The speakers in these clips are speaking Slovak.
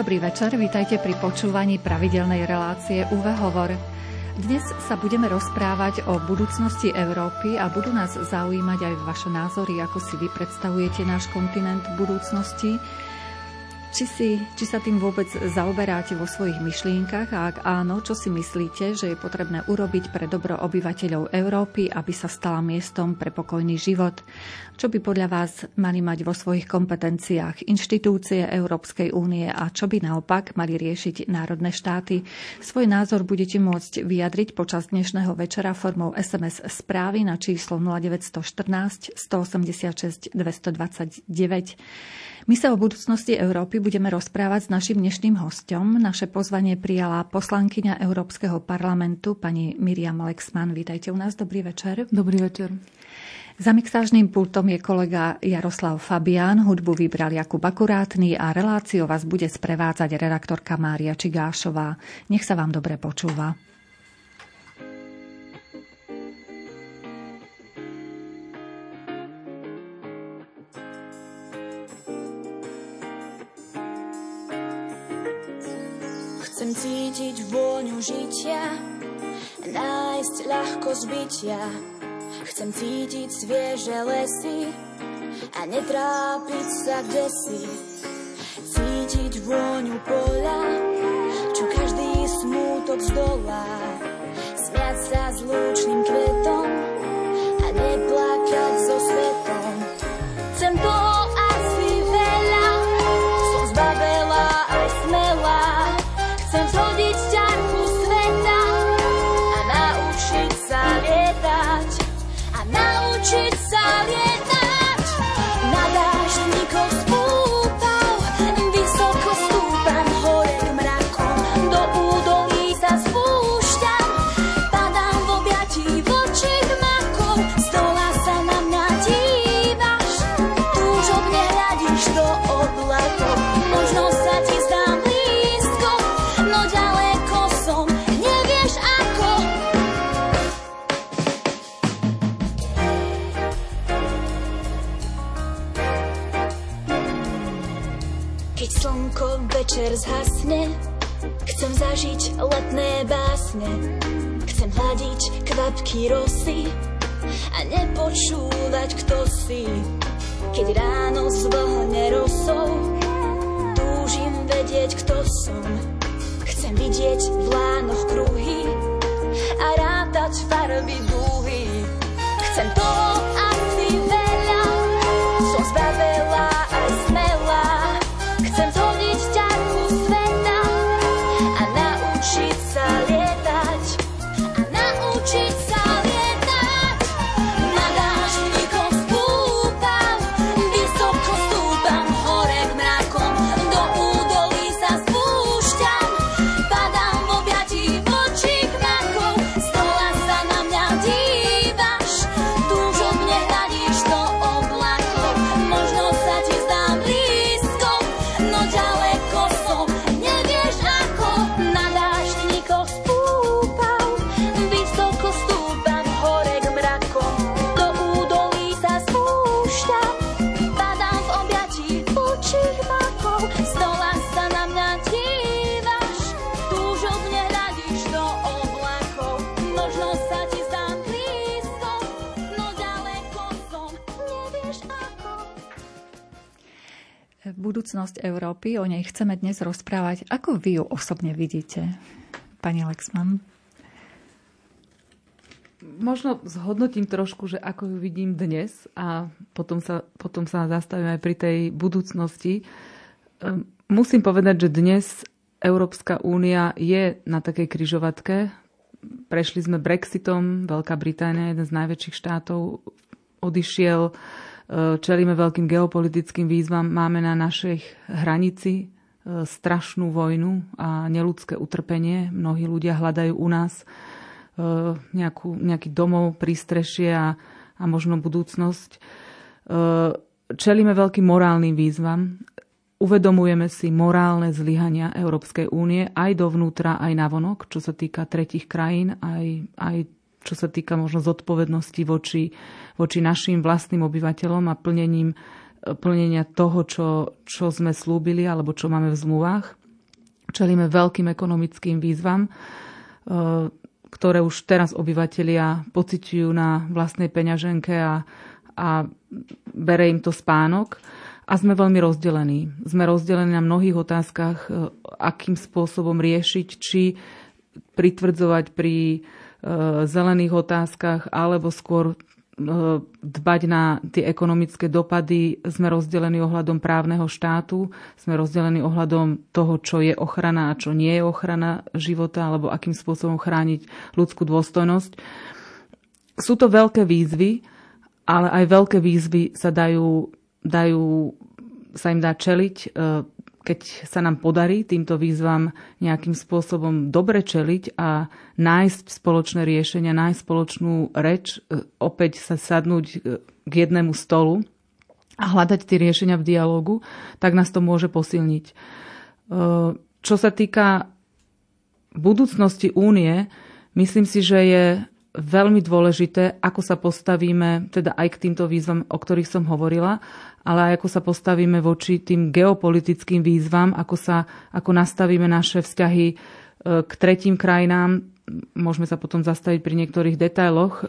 Dobrý večer, vítajte pri počúvaní pravidelnej relácie UV Hovor. Dnes sa budeme rozprávať o budúcnosti Európy a budú nás zaujímať aj vaše názory, ako si vy predstavujete náš kontinent v budúcnosti. Či, si, či sa tým vôbec zaoberáte vo svojich myšlienkach a ak áno, čo si myslíte, že je potrebné urobiť pre dobro obyvateľov Európy, aby sa stala miestom pre pokojný život? Čo by podľa vás mali mať vo svojich kompetenciách inštitúcie Európskej únie a čo by naopak mali riešiť národné štáty? Svoj názor budete môcť vyjadriť počas dnešného večera formou SMS správy na číslo 0914 186 229. My sa o budúcnosti Európy budeme rozprávať s našim dnešným hostom. Naše pozvanie prijala poslankyňa Európskeho parlamentu pani Miriam Lexman. Vítajte u nás, dobrý večer. Dobrý večer. Za mixážným pultom je kolega Jaroslav Fabián, hudbu vybral Jakub Akurátny a reláciu vás bude sprevádzať redaktorka Mária Čigášová. Nech sa vám dobre počúva. Chcem cítiť vôňu žitia, nájsť ľahko zbytia. Chcem cítiť svieže lesy a netrápiť sa kde si. Cítiť vôňu poľa, čo každý smútok zdolá. Smiať sa s lúčným kvetom večer zhasne, chcem zažiť letné básne. Chcem hľadiť kvapky rosy a nepočúvať, kto si. Keď ráno zvlhne rosou, túžim vedieť, kto som. Chcem vidieť v lánoch kruhy a rátať farby dúhy. Chcem to, budúcnosť Európy, o nej chceme dnes rozprávať. Ako vy ju osobne vidíte, pani Lexman? Možno zhodnotím trošku, že ako ju vidím dnes a potom sa, potom sa zastavím aj pri tej budúcnosti. Ehm, musím povedať, že dnes Európska únia je na takej kryžovatke. Prešli sme Brexitom, Veľká Británia, jeden z najväčších štátov, odišiel čelíme veľkým geopolitickým výzvam, máme na našej hranici e, strašnú vojnu a neludské utrpenie. Mnohí ľudia hľadajú u nás e, nejakú, nejaký domov, prístrešie a, a možno budúcnosť. E, čelíme veľkým morálnym výzvam. Uvedomujeme si morálne zlyhania Európskej únie aj dovnútra, aj navonok, čo sa týka tretich krajín, aj, aj čo sa týka možno zodpovednosti voči, voči našim vlastným obyvateľom a plnením, plnenia toho, čo, čo sme slúbili alebo čo máme v zmluvách. čelíme veľkým ekonomickým výzvam, ktoré už teraz obyvatelia pociťujú na vlastnej peňaženke a, a bere im to spánok. A sme veľmi rozdelení. Sme rozdelení na mnohých otázkach, e, akým spôsobom riešiť, či pritvrdzovať pri e, zelených otázkach, alebo skôr e, dbať na tie ekonomické dopady. Sme rozdelení ohľadom právneho štátu, sme rozdelení ohľadom toho, čo je ochrana a čo nie je ochrana života, alebo akým spôsobom chrániť ľudskú dôstojnosť. Sú to veľké výzvy, ale aj veľké výzvy sa dajú dajú, sa im dá čeliť, e, keď sa nám podarí týmto výzvam nejakým spôsobom dobre čeliť a nájsť spoločné riešenia, nájsť spoločnú reč, e, opäť sa sadnúť e, k jednému stolu a hľadať tie riešenia v dialogu, tak nás to môže posilniť. Čo sa týka budúcnosti únie, myslím si, že je veľmi dôležité, ako sa postavíme teda aj k týmto výzvam, o ktorých som hovorila, ale aj ako sa postavíme voči tým geopolitickým výzvam, ako, sa, ako nastavíme naše vzťahy e, k tretím krajinám. Môžeme sa potom zastaviť pri niektorých detailoch. E,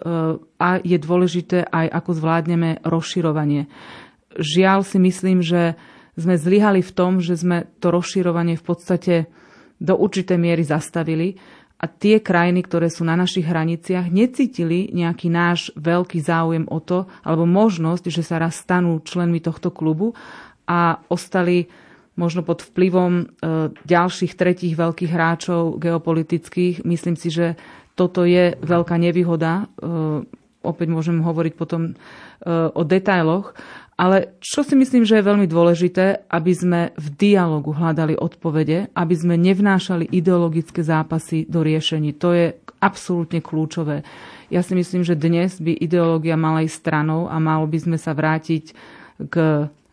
a je dôležité aj, ako zvládneme rozširovanie. Žiaľ si myslím, že sme zlyhali v tom, že sme to rozširovanie v podstate do určitej miery zastavili a tie krajiny, ktoré sú na našich hraniciach, necítili nejaký náš veľký záujem o to, alebo možnosť, že sa raz stanú členmi tohto klubu a ostali možno pod vplyvom e, ďalších tretích veľkých hráčov geopolitických. Myslím si, že toto je veľká nevýhoda. E, opäť môžem hovoriť potom e, o detailoch, ale čo si myslím, že je veľmi dôležité, aby sme v dialogu hľadali odpovede, aby sme nevnášali ideologické zápasy do riešení. To je absolútne kľúčové. Ja si myslím, že dnes by ideológia mala ísť stranou a malo by sme sa vrátiť k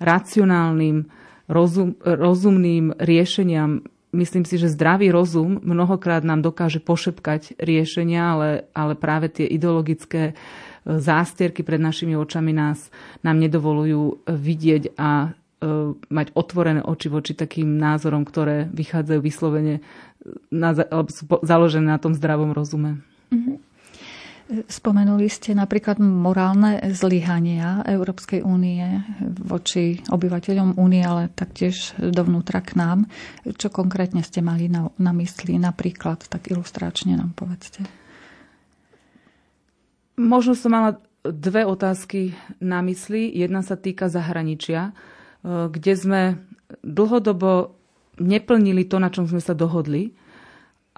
racionálnym, rozum, rozumným riešeniam. Myslím si, že zdravý rozum mnohokrát nám dokáže pošepkať riešenia, ale, ale práve tie ideologické zástierky pred našimi očami nás, nám nedovolujú vidieť a e, mať otvorené oči voči takým názorom, ktoré vychádzajú vyslovene na, alebo sú založené na tom zdravom rozume. Mm-hmm. Spomenuli ste napríklad morálne zlyhania Európskej únie voči obyvateľom únie, ale taktiež dovnútra k nám. Čo konkrétne ste mali na, na mysli napríklad, tak ilustračne nám povedzte. Možno som mala dve otázky na mysli. Jedna sa týka zahraničia, e, kde sme dlhodobo neplnili to, na čom sme sa dohodli.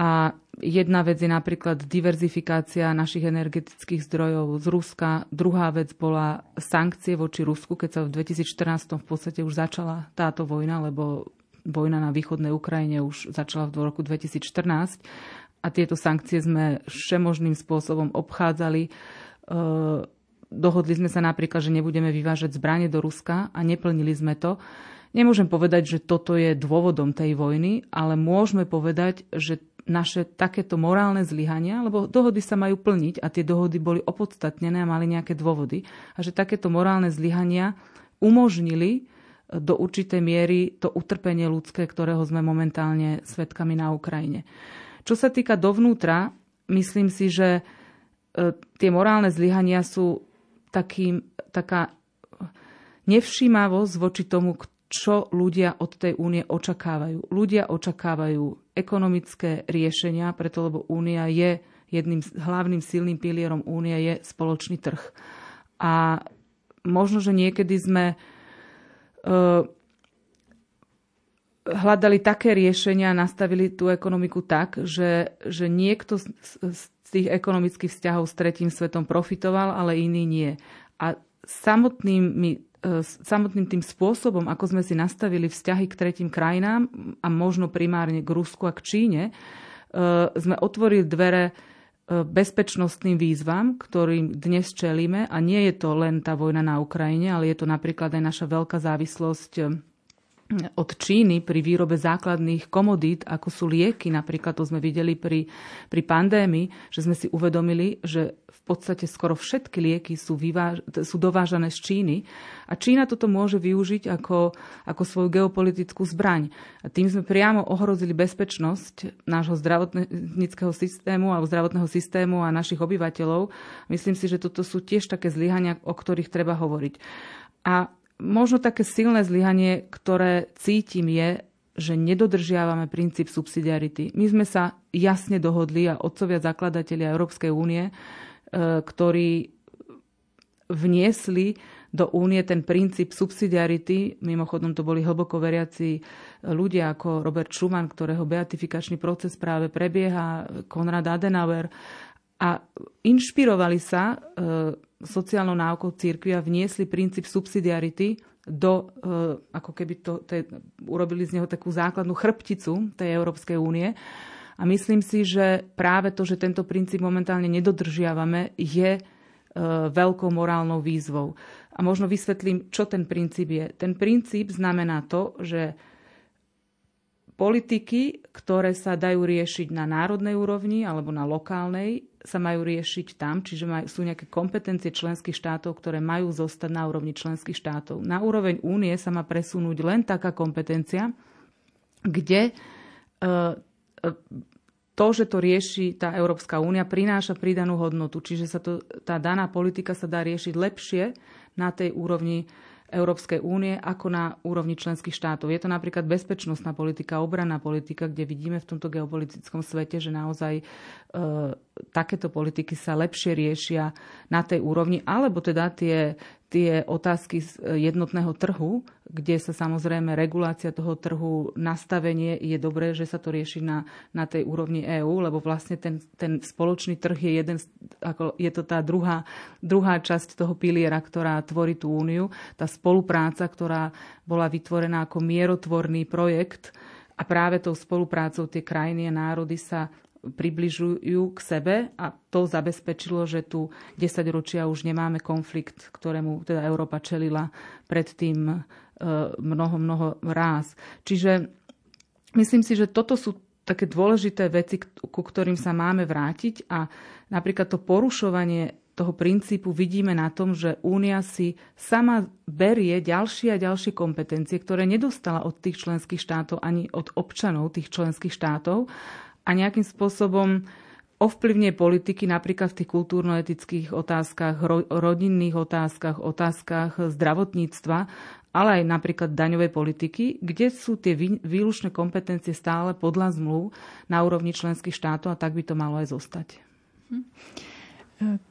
A jedna vec je napríklad diverzifikácia našich energetických zdrojov z Ruska. Druhá vec bola sankcie voči Rusku, keď sa v 2014 v podstate už začala táto vojna, lebo vojna na východnej Ukrajine už začala v roku 2014 a tieto sankcie sme všemožným spôsobom obchádzali. E, dohodli sme sa napríklad, že nebudeme vyvážať zbranie do Ruska a neplnili sme to. Nemôžem povedať, že toto je dôvodom tej vojny, ale môžeme povedať, že naše takéto morálne zlyhania, lebo dohody sa majú plniť a tie dohody boli opodstatnené a mali nejaké dôvody, a že takéto morálne zlyhania umožnili do určitej miery to utrpenie ľudské, ktorého sme momentálne svetkami na Ukrajine. Čo sa týka dovnútra, myslím si, že e, tie morálne zlyhania sú takým, taká nevšímavosť voči tomu, čo ľudia od tej únie očakávajú. Ľudia očakávajú ekonomické riešenia, preto lebo únia je jedným hlavným silným pilierom únie je spoločný trh. A možno, že niekedy sme uh, hľadali také riešenia, nastavili tú ekonomiku tak, že, že niekto z, z tých ekonomických vzťahov s tretím svetom profitoval, ale iný nie. A samotným, e, samotným tým spôsobom, ako sme si nastavili vzťahy k tretím krajinám a možno primárne k Rusku a k Číne, e, sme otvorili dvere e, bezpečnostným výzvam, ktorým dnes čelíme. A nie je to len tá vojna na Ukrajine, ale je to napríklad aj naša veľká závislosť od Číny pri výrobe základných komodít, ako sú lieky, napríklad to sme videli pri, pri pandémii, že sme si uvedomili, že v podstate skoro všetky lieky sú, vyváž- sú dovážané z Číny a Čína toto môže využiť ako, ako svoju geopolitickú zbraň. A tým sme priamo ohrozili bezpečnosť nášho zdravotníckého systému alebo zdravotného systému a našich obyvateľov. Myslím si, že toto sú tiež také zlyhania, o ktorých treba hovoriť. A Možno také silné zlyhanie, ktoré cítim, je, že nedodržiavame princíp subsidiarity. My sme sa jasne dohodli a otcovia zakladatelia Európskej únie, e, ktorí vniesli do únie ten princíp subsidiarity. Mimochodom to boli hlboko veriaci ľudia ako Robert Schumann, ktorého beatifikačný proces práve prebieha, Konrad Adenauer. A inšpirovali sa e, sociálnou náukou církvy a vniesli princíp subsidiarity do, eh, ako keby to, to je, urobili z neho takú základnú chrbticu tej Európskej únie. A myslím si, že práve to, že tento princíp momentálne nedodržiavame, je eh, veľkou morálnou výzvou. A možno vysvetlím, čo ten princíp je. Ten princíp znamená to, že politiky, ktoré sa dajú riešiť na národnej úrovni alebo na lokálnej, sa majú riešiť tam, čiže maj, sú nejaké kompetencie členských štátov, ktoré majú zostať na úrovni členských štátov. Na úroveň únie sa má presunúť len taká kompetencia, kde e, e, to, že to rieši tá Európska únia, prináša pridanú hodnotu. Čiže sa to, tá daná politika sa dá riešiť lepšie na tej úrovni Európskej únie ako na úrovni členských štátov. Je to napríklad bezpečnostná politika, obranná politika, kde vidíme v tomto geopolitickom svete, že naozaj e, takéto politiky sa lepšie riešia na tej úrovni, alebo teda tie tie otázky z e, jednotného trhu, kde sa samozrejme regulácia toho trhu, nastavenie je dobré, že sa to rieši na, na tej úrovni EÚ, lebo vlastne ten, ten spoločný trh je jeden, ako je to tá druhá, druhá časť toho piliera, ktorá tvorí tú úniu, tá spolupráca, ktorá bola vytvorená ako mierotvorný projekt a práve tou spoluprácou tie krajiny a národy sa približujú k sebe a to zabezpečilo, že tu 10 ročia už nemáme konflikt, ktorému teda Európa čelila predtým e, mnoho, mnoho ráz. Čiže myslím si, že toto sú také dôležité veci, ku ktorým sa máme vrátiť a napríklad to porušovanie toho princípu vidíme na tom, že Únia si sama berie ďalšie a ďalšie kompetencie, ktoré nedostala od tých členských štátov ani od občanov tých členských štátov a nejakým spôsobom ovplyvňuje politiky napríklad v tých kultúrno-etických otázkach, ro- rodinných otázkach, otázkach zdravotníctva, ale aj napríklad daňovej politiky, kde sú tie výlučné kompetencie stále podľa zmluv na úrovni členských štátov a tak by to malo aj zostať.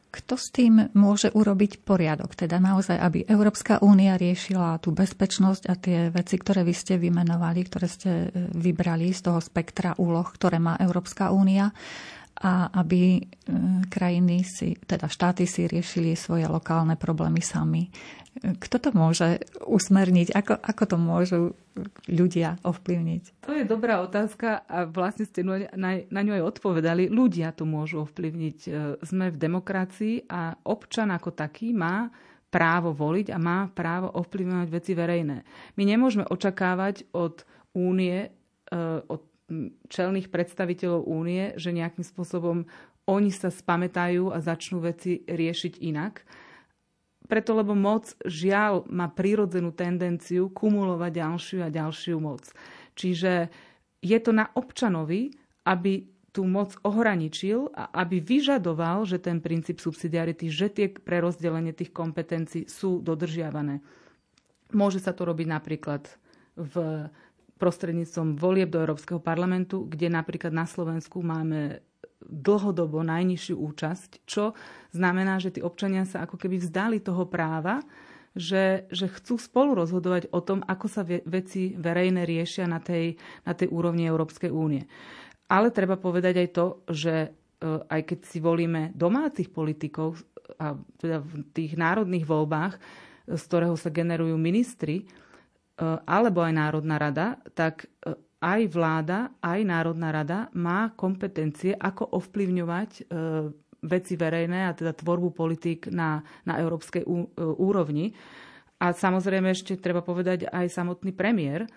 Kto s tým môže urobiť poriadok? Teda naozaj, aby Európska únia riešila tú bezpečnosť a tie veci, ktoré vy ste vymenovali, ktoré ste e, vybrali z toho spektra úloh, ktoré má Európska únia a aby e, krajiny si, teda štáty si riešili svoje lokálne problémy sami. Kto to môže usmerniť? Ako, ako to môžu ľudia ovplyvniť? To je dobrá otázka a vlastne ste na, na ňu aj odpovedali. Ľudia to môžu ovplyvniť. E, sme v demokracii a občan ako taký má právo voliť a má právo ovplyvňovať veci verejné. My nemôžeme očakávať od únie, e, od čelných predstaviteľov únie, že nejakým spôsobom oni sa spamätajú a začnú veci riešiť inak preto, lebo moc žiaľ má prírodzenú tendenciu kumulovať ďalšiu a ďalšiu moc. Čiže je to na občanovi, aby tú moc ohraničil a aby vyžadoval, že ten princíp subsidiarity, že tie prerozdelenie tých kompetencií sú dodržiavané. Môže sa to robiť napríklad v prostredníctvom volieb do Európskeho parlamentu, kde napríklad na Slovensku máme dlhodobo najnižšiu účasť, čo znamená, že tí občania sa ako keby vzdali toho práva, že, že chcú spolu rozhodovať o tom, ako sa veci verejné riešia na tej, na tej úrovni Európskej únie. Ale treba povedať aj to, že e, aj keď si volíme domácich politikov, a teda v tých národných voľbách, z ktorého sa generujú ministri, alebo aj Národná rada, tak e, aj vláda, aj Národná rada má kompetencie, ako ovplyvňovať e, veci verejné a teda tvorbu politik na, na európskej e, úrovni. A samozrejme ešte treba povedať aj samotný premiér. E,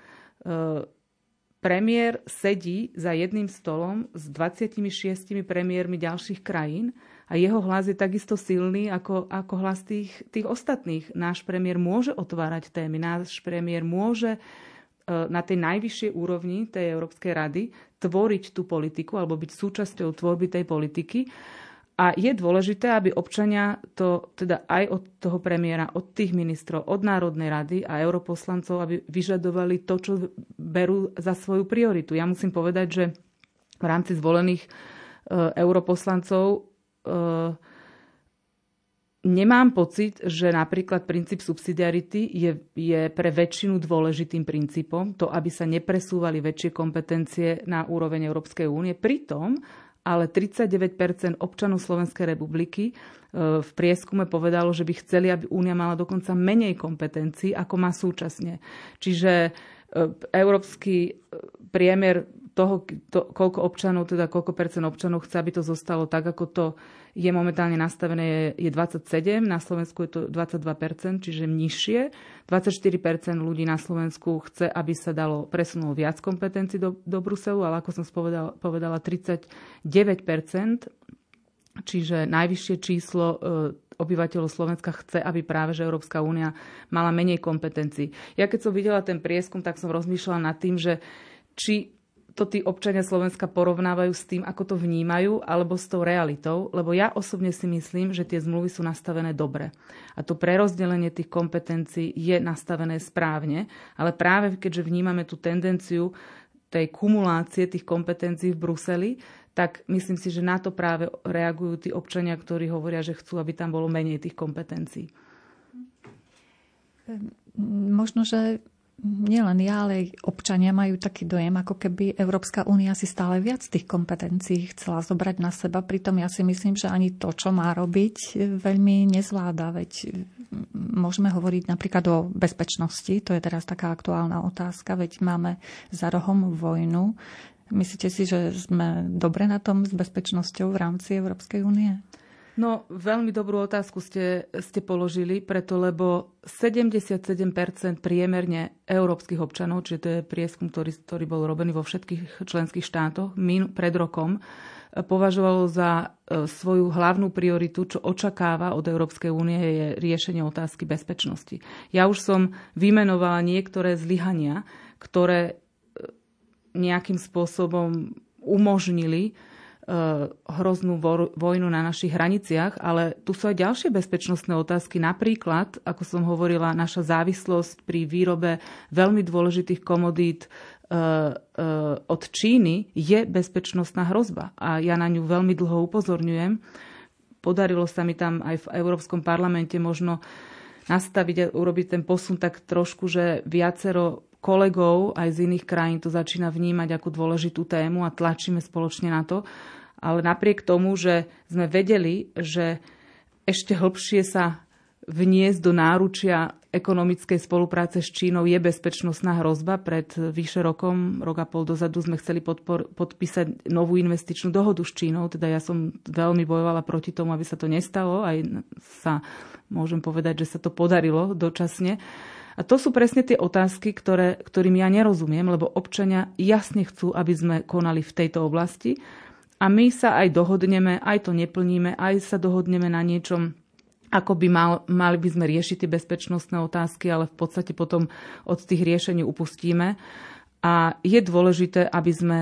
premiér sedí za jedným stolom s 26 premiérmi ďalších krajín a jeho hlas je takisto silný ako, ako hlas tých, tých ostatných. Náš premiér môže otvárať témy, náš premiér môže e, na tej najvyššej úrovni tej Európskej rady tvoriť tú politiku alebo byť súčasťou tvorby tej politiky. A je dôležité, aby občania to teda aj od toho premiéra, od tých ministrov, od Národnej rady a europoslancov, aby vyžadovali to, čo berú za svoju prioritu. Ja musím povedať, že v rámci zvolených e, europoslancov nemám pocit, že napríklad princíp subsidiarity je, je pre väčšinu dôležitým princípom, to, aby sa nepresúvali väčšie kompetencie na úroveň Európskej únie. Pritom ale 39% občanov Slovenskej republiky v prieskume povedalo, že by chceli, aby Únia mala dokonca menej kompetencií, ako má súčasne. Čiže európsky priemer toho, to, koľko občanov, teda koľko percent občanov chce, aby to zostalo tak, ako to je momentálne nastavené, je, je 27, na Slovensku je to 22%, čiže nižšie. 24% ľudí na Slovensku chce, aby sa dalo presunúť viac kompetencií do, do Bruselu, ale ako som spovedala, povedala, 39%, čiže najvyššie číslo e, obyvateľov Slovenska chce, aby práve že Európska únia mala menej kompetencií. Ja keď som videla ten prieskum, tak som rozmýšľala nad tým, že či to tí občania Slovenska porovnávajú s tým, ako to vnímajú, alebo s tou realitou, lebo ja osobne si myslím, že tie zmluvy sú nastavené dobre. A to prerozdelenie tých kompetencií je nastavené správne, ale práve keďže vnímame tú tendenciu tej kumulácie tých kompetencií v Bruseli, tak myslím si, že na to práve reagujú tí občania, ktorí hovoria, že chcú, aby tam bolo menej tých kompetencií. Možno, že nielen ja, ale aj občania majú taký dojem, ako keby Európska únia si stále viac tých kompetencií chcela zobrať na seba. Pritom ja si myslím, že ani to, čo má robiť, veľmi nezvláda. Veď môžeme hovoriť napríklad o bezpečnosti, to je teraz taká aktuálna otázka, veď máme za rohom vojnu. Myslíte si, že sme dobre na tom s bezpečnosťou v rámci Európskej únie? No, veľmi dobrú otázku ste, ste položili, preto lebo 77% priemerne európskych občanov, čiže to je prieskum, ktorý, ktorý bol robený vo všetkých členských štátoch min, pred rokom, považovalo za e, svoju hlavnú prioritu, čo očakáva od Európskej únie, je riešenie otázky bezpečnosti. Ja už som vymenovala niektoré zlyhania, ktoré e, nejakým spôsobom umožnili E, hroznú vojnu na našich hraniciach, ale tu sú aj ďalšie bezpečnostné otázky. Napríklad, ako som hovorila, naša závislosť pri výrobe veľmi dôležitých komodít e, e, od Číny je bezpečnostná hrozba. A ja na ňu veľmi dlho upozorňujem. Podarilo sa mi tam aj v Európskom parlamente možno nastaviť a urobiť ten posun tak trošku, že viacero kolegov aj z iných krajín to začína vnímať ako dôležitú tému a tlačíme spoločne na to. Ale napriek tomu, že sme vedeli, že ešte hlbšie sa vniesť do náručia ekonomickej spolupráce s Čínou je bezpečnostná hrozba. Pred vyše rokom, rok a pol dozadu sme chceli podpor, podpísať novú investičnú dohodu s Čínou. Teda ja som veľmi bojovala proti tomu, aby sa to nestalo. Aj sa môžem povedať, že sa to podarilo dočasne. A to sú presne tie otázky, ktoré, ktorým ja nerozumiem, lebo občania jasne chcú, aby sme konali v tejto oblasti. A my sa aj dohodneme, aj to neplníme, aj sa dohodneme na niečom, ako by mal, mali by sme riešiť tie bezpečnostné otázky, ale v podstate potom od tých riešení upustíme. A je dôležité, aby sme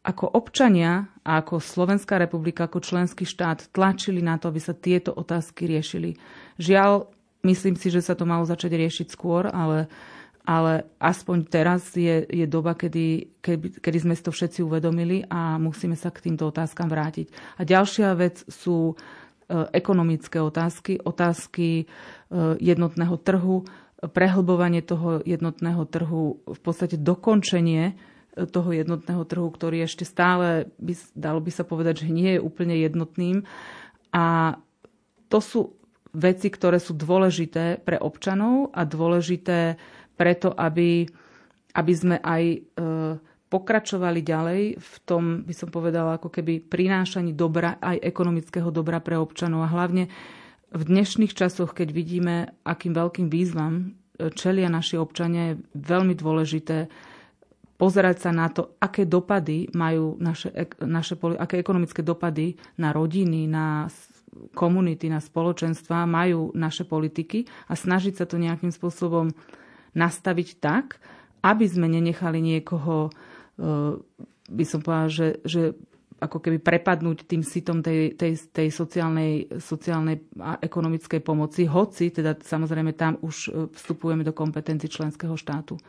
ako občania a ako Slovenská republika, ako členský štát tlačili na to, aby sa tieto otázky riešili. Žiaľ, Myslím si, že sa to malo začať riešiť skôr, ale, ale aspoň teraz je, je doba, kedy, kedy, kedy sme si to všetci uvedomili a musíme sa k týmto otázkam vrátiť. A ďalšia vec sú e, ekonomické otázky, otázky e, jednotného trhu, prehlbovanie toho jednotného trhu, v podstate dokončenie e, toho jednotného trhu, ktorý ešte stále, by, dalo by sa povedať, že nie je úplne jednotným. A to sú veci, ktoré sú dôležité pre občanov a dôležité preto, aby, aby sme aj e, pokračovali ďalej v tom, by som povedala, ako keby prinášaní dobra, aj ekonomického dobra pre občanov. A hlavne v dnešných časoch, keď vidíme, akým veľkým výzvam e, čelia naši občania, je veľmi dôležité pozerať sa na to, aké dopady majú naše, naše aké ekonomické dopady na rodiny, na komunity, na spoločenstva majú naše politiky a snažiť sa to nejakým spôsobom nastaviť tak, aby sme nenechali niekoho, e, by som povedala, že, že ako keby prepadnúť tým sitom tej, tej, tej sociálnej, sociálnej a ekonomickej pomoci, hoci teda samozrejme tam už e, vstupujeme do kompetencií členského štátu.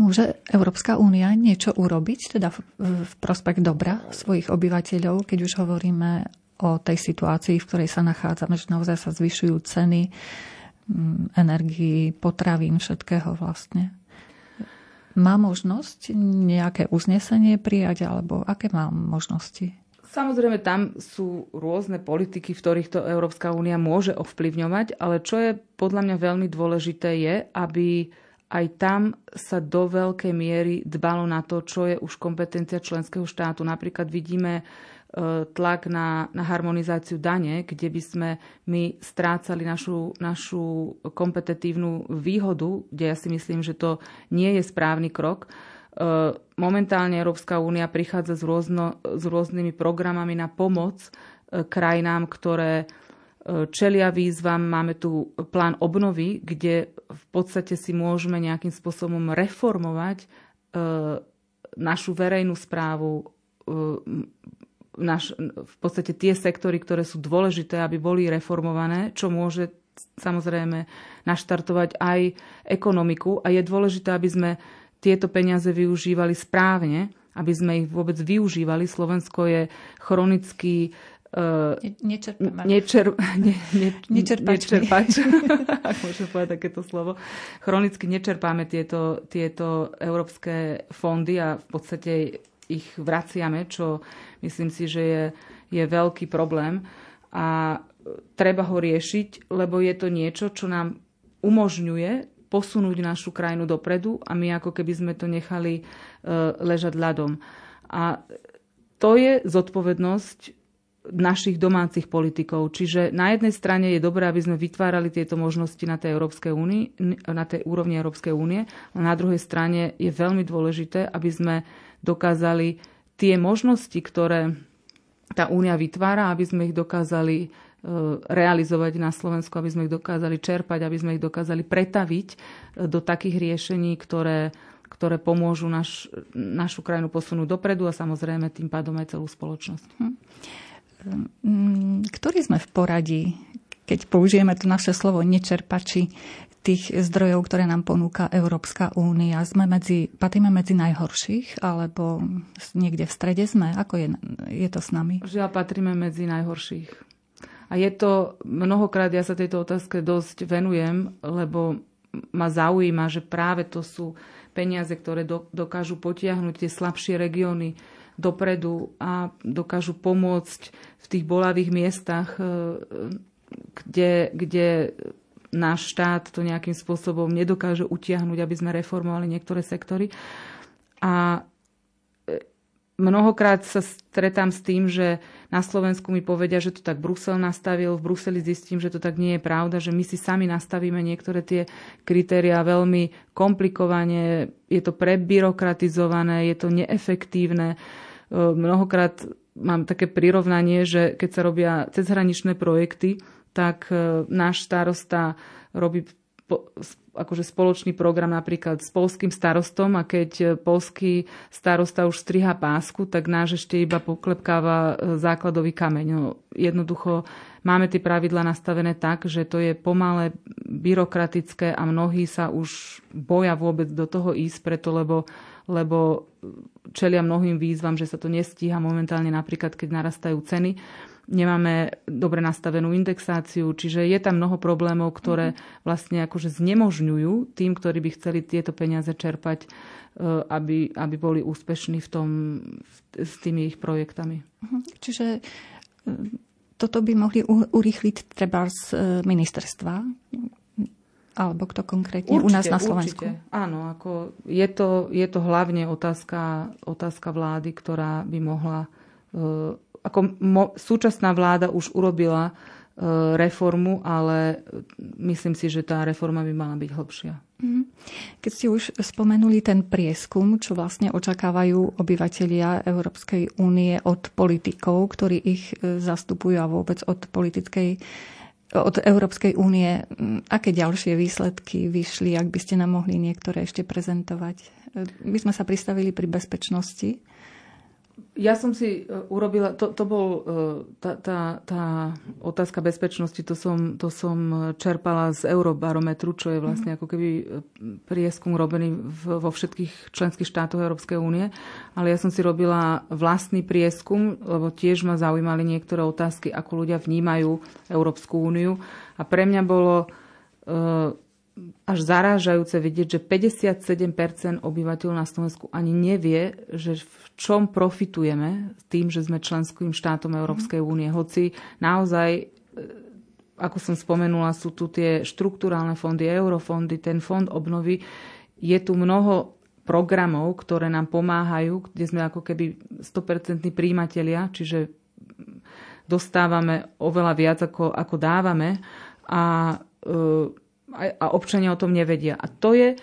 Môže Európska únia niečo urobiť, teda v, v prospech dobra svojich obyvateľov, keď už hovoríme o tej situácii, v ktorej sa nachádzame, že naozaj sa zvyšujú ceny mm, energii, potravín, všetkého vlastne? Má možnosť nejaké uznesenie prijať, alebo aké má možnosti? Samozrejme, tam sú rôzne politiky, v ktorých to Európska únia môže ovplyvňovať, ale čo je podľa mňa veľmi dôležité je, aby aj tam sa do veľkej miery dbalo na to, čo je už kompetencia členského štátu. Napríklad vidíme tlak na, na harmonizáciu dane, kde by sme my strácali našu, našu kompetitívnu výhodu, kde ja si myslím, že to nie je správny krok. E, momentálne Európska únia prichádza s, rôzno, s rôznymi programami na pomoc e, krajinám, ktoré čelia výzvam. Máme tu plán obnovy, kde v podstate si môžeme nejakým spôsobom reformovať našu verejnú správu, naš, v podstate tie sektory, ktoré sú dôležité, aby boli reformované, čo môže samozrejme naštartovať aj ekonomiku. A je dôležité, aby sme tieto peniaze využívali správne, aby sme ich vôbec využívali. Slovensko je chronický Uh, nečer, ne, ne, nečerpač, ak môžem povedať takéto slovo. Chronicky nečerpáme tieto, tieto európske fondy a v podstate ich vraciame, čo myslím si, že je, je veľký problém a treba ho riešiť, lebo je to niečo, čo nám umožňuje posunúť našu krajinu dopredu a my ako keby sme to nechali e, ležať ľadom. A to je zodpovednosť našich domácich politikov. Čiže na jednej strane je dobré, aby sme vytvárali tieto možnosti na tej, Európskej únii, na tej úrovni Európskej únie, a na druhej strane je veľmi dôležité, aby sme dokázali tie možnosti, ktoré tá únia vytvára, aby sme ich dokázali e, realizovať na Slovensku, aby sme ich dokázali čerpať, aby sme ich dokázali pretaviť e, do takých riešení, ktoré, ktoré pomôžu naš, našu krajinu posunúť dopredu a samozrejme tým pádom aj celú spoločnosť. Hm. Ktorý sme v poradí, keď použijeme to naše slovo nečerpači tých zdrojov, ktoré nám ponúka Európska únia? Sme medzi, patríme medzi najhorších, alebo niekde v strede sme? Ako je, je to s nami? Žiaľ, patríme medzi najhorších. A je to, mnohokrát ja sa tejto otázke dosť venujem, lebo ma zaujíma, že práve to sú peniaze, ktoré do, dokážu potiahnuť tie slabšie regióny dopredu a dokážu pomôcť v tých bolavých miestach, e, kde, kde náš štát to nejakým spôsobom nedokáže utiahnuť, aby sme reformovali niektoré sektory. A e, mnohokrát sa stretám s tým, že na Slovensku mi povedia, že to tak Brusel nastavil, v Bruseli zistím, že to tak nie je pravda, že my si sami nastavíme niektoré tie kritéria veľmi komplikovane, je to prebyrokratizované, je to neefektívne. E, mnohokrát mám také prirovnanie, že keď sa robia cezhraničné projekty, tak e, náš starosta robí akože spoločný program napríklad s polským starostom a keď e, polský starosta už striha pásku, tak náš ešte iba poklepkáva e, základový kameň. No, jednoducho máme tie pravidla nastavené tak, že to je pomalé, byrokratické a mnohí sa už boja vôbec do toho ísť, preto lebo, lebo čelia mnohým výzvam, že sa to nestíha momentálne napríklad, keď narastajú ceny nemáme dobre nastavenú indexáciu, čiže je tam mnoho problémov, ktoré mhm. vlastne akože znemožňujú tým, ktorí by chceli tieto peniaze čerpať, e, aby, aby boli úspešní v tom, s tými ich projektami. Mhm. Čiže e, toto by mohli urýchliť treba z e, ministerstva? Alebo kto konkrétne určite, u nás na Slovensku? Určite. Áno, ako je, to, je to hlavne otázka, otázka vlády, ktorá by mohla ako mo, súčasná vláda už urobila reformu, ale myslím si, že tá reforma by mala byť hlbšia. Mhm. Keď ste už spomenuli ten prieskum, čo vlastne očakávajú obyvatelia Európskej únie od politikov, ktorí ich e, zastupujú a vôbec od politickej od Európskej únie, aké ďalšie výsledky vyšli, ak by ste nám mohli niektoré ešte prezentovať? E, my sme sa pristavili pri bezpečnosti. Ja som si e, urobila, to, to bol e, tá, tá, tá otázka bezpečnosti, to som, to som čerpala z Eurobarometru, čo je vlastne ako keby e, prieskum robený v, vo všetkých členských štátoch Európskej únie. Ale ja som si robila vlastný prieskum, lebo tiež ma zaujímali niektoré otázky, ako ľudia vnímajú Európsku úniu. A pre mňa bolo až zarážajúce vidieť, že 57% obyvateľov na Slovensku ani nevie, že v čom profitujeme tým, že sme členským štátom Európskej mhm. únie. Hoci naozaj, e, ako som spomenula, sú tu tie štruktúrálne fondy, eurofondy, ten fond obnovy. Je tu mnoho programov, ktoré nám pomáhajú, kde sme ako keby 100% príjimatelia, čiže dostávame oveľa viac, ako, ako dávame. A e, a občania o tom nevedia. A to je,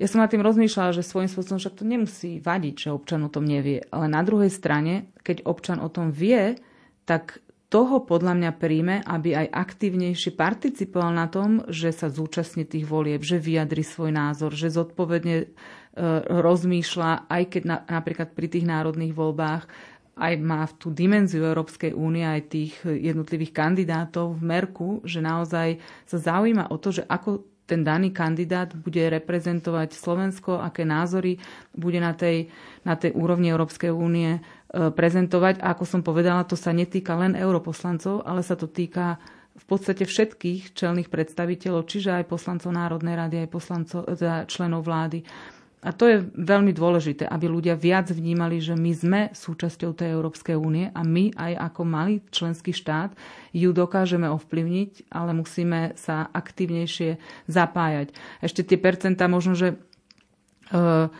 ja som nad tým rozmýšľala, že svojím spôsobom však to nemusí vadiť, že občan o tom nevie. Ale na druhej strane, keď občan o tom vie, tak toho podľa mňa príjme, aby aj aktívnejšie participoval na tom, že sa zúčastní tých volieb, že vyjadri svoj názor, že zodpovedne e, rozmýšľa, aj keď na, napríklad pri tých národných voľbách aj má tú dimenziu Európskej únie, aj tých jednotlivých kandidátov v merku, že naozaj sa zaujíma o to, že ako ten daný kandidát bude reprezentovať Slovensko, aké názory bude na tej, na tej úrovni Európskej únie e, prezentovať. A ako som povedala, to sa netýka len europoslancov, ale sa to týka v podstate všetkých čelných predstaviteľov, čiže aj poslancov Národnej rady, aj poslancov, teda členov vlády. A to je veľmi dôležité, aby ľudia viac vnímali, že my sme súčasťou tej Európskej únie a my aj ako malý členský štát ju dokážeme ovplyvniť, ale musíme sa aktívnejšie zapájať. Ešte tie percentá možno, že uh,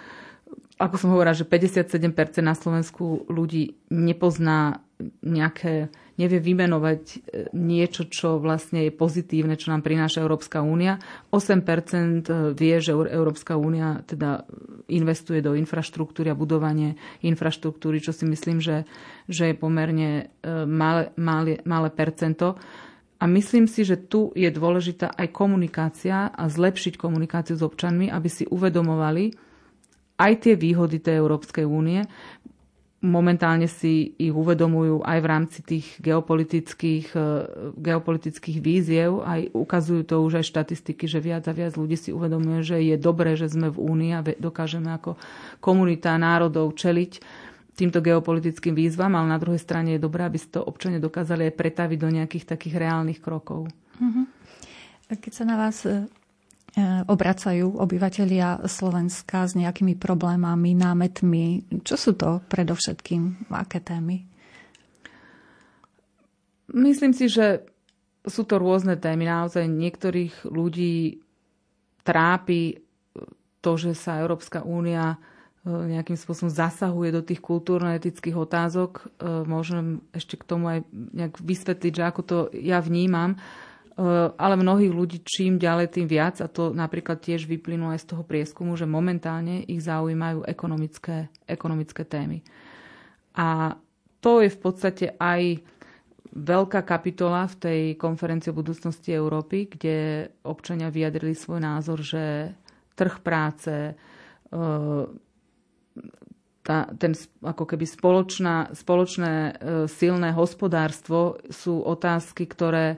ako som hovorila, že 57% na Slovensku ľudí nepozná nejaké nevie vymenovať e, niečo, čo vlastne je pozitívne, čo nám prináša Európska únia. 8% e, vie, že Európska únia teda investuje do infraštruktúry a budovanie infraštruktúry, čo si myslím, že, že je pomerne e, malé, malé, malé percento. A myslím si, že tu je dôležitá aj komunikácia a zlepšiť komunikáciu s občanmi, aby si uvedomovali aj tie výhody tej Európskej únie momentálne si ich uvedomujú aj v rámci tých geopolitických, e, geopolitických víziev. Aj ukazujú to už aj štatistiky, že viac a viac ľudí si uvedomuje, že je dobré, že sme v Únii a dokážeme ako komunita národov čeliť týmto geopolitickým výzvam, ale na druhej strane je dobré, aby si to občania dokázali aj pretaviť do nejakých takých reálnych krokov. Mm-hmm. Keď sa na vás e, E, obracajú obyvateľia Slovenska s nejakými problémami, námetmi. Čo sú to predovšetkým? Aké témy? Myslím si, že sú to rôzne témy. Naozaj niektorých ľudí trápi to, že sa Európska únia e, nejakým spôsobom zasahuje do tých kultúrno-etických otázok. E, môžem ešte k tomu aj nejak vysvetliť, že ako to ja vnímam. Eh, ale mnohých ľudí čím ďalej, tým viac, a to napríklad tiež vyplynulo aj z toho prieskumu, že momentálne ich zaujímajú ekonomické, ekonomické témy. A to je v podstate aj veľká kapitola v tej konferencii o budúcnosti Európy, kde občania vyjadrili svoj názor, že trh práce, eh, tá, ten ako keby spoločná, spoločné eh, silné hospodárstvo sú otázky, ktoré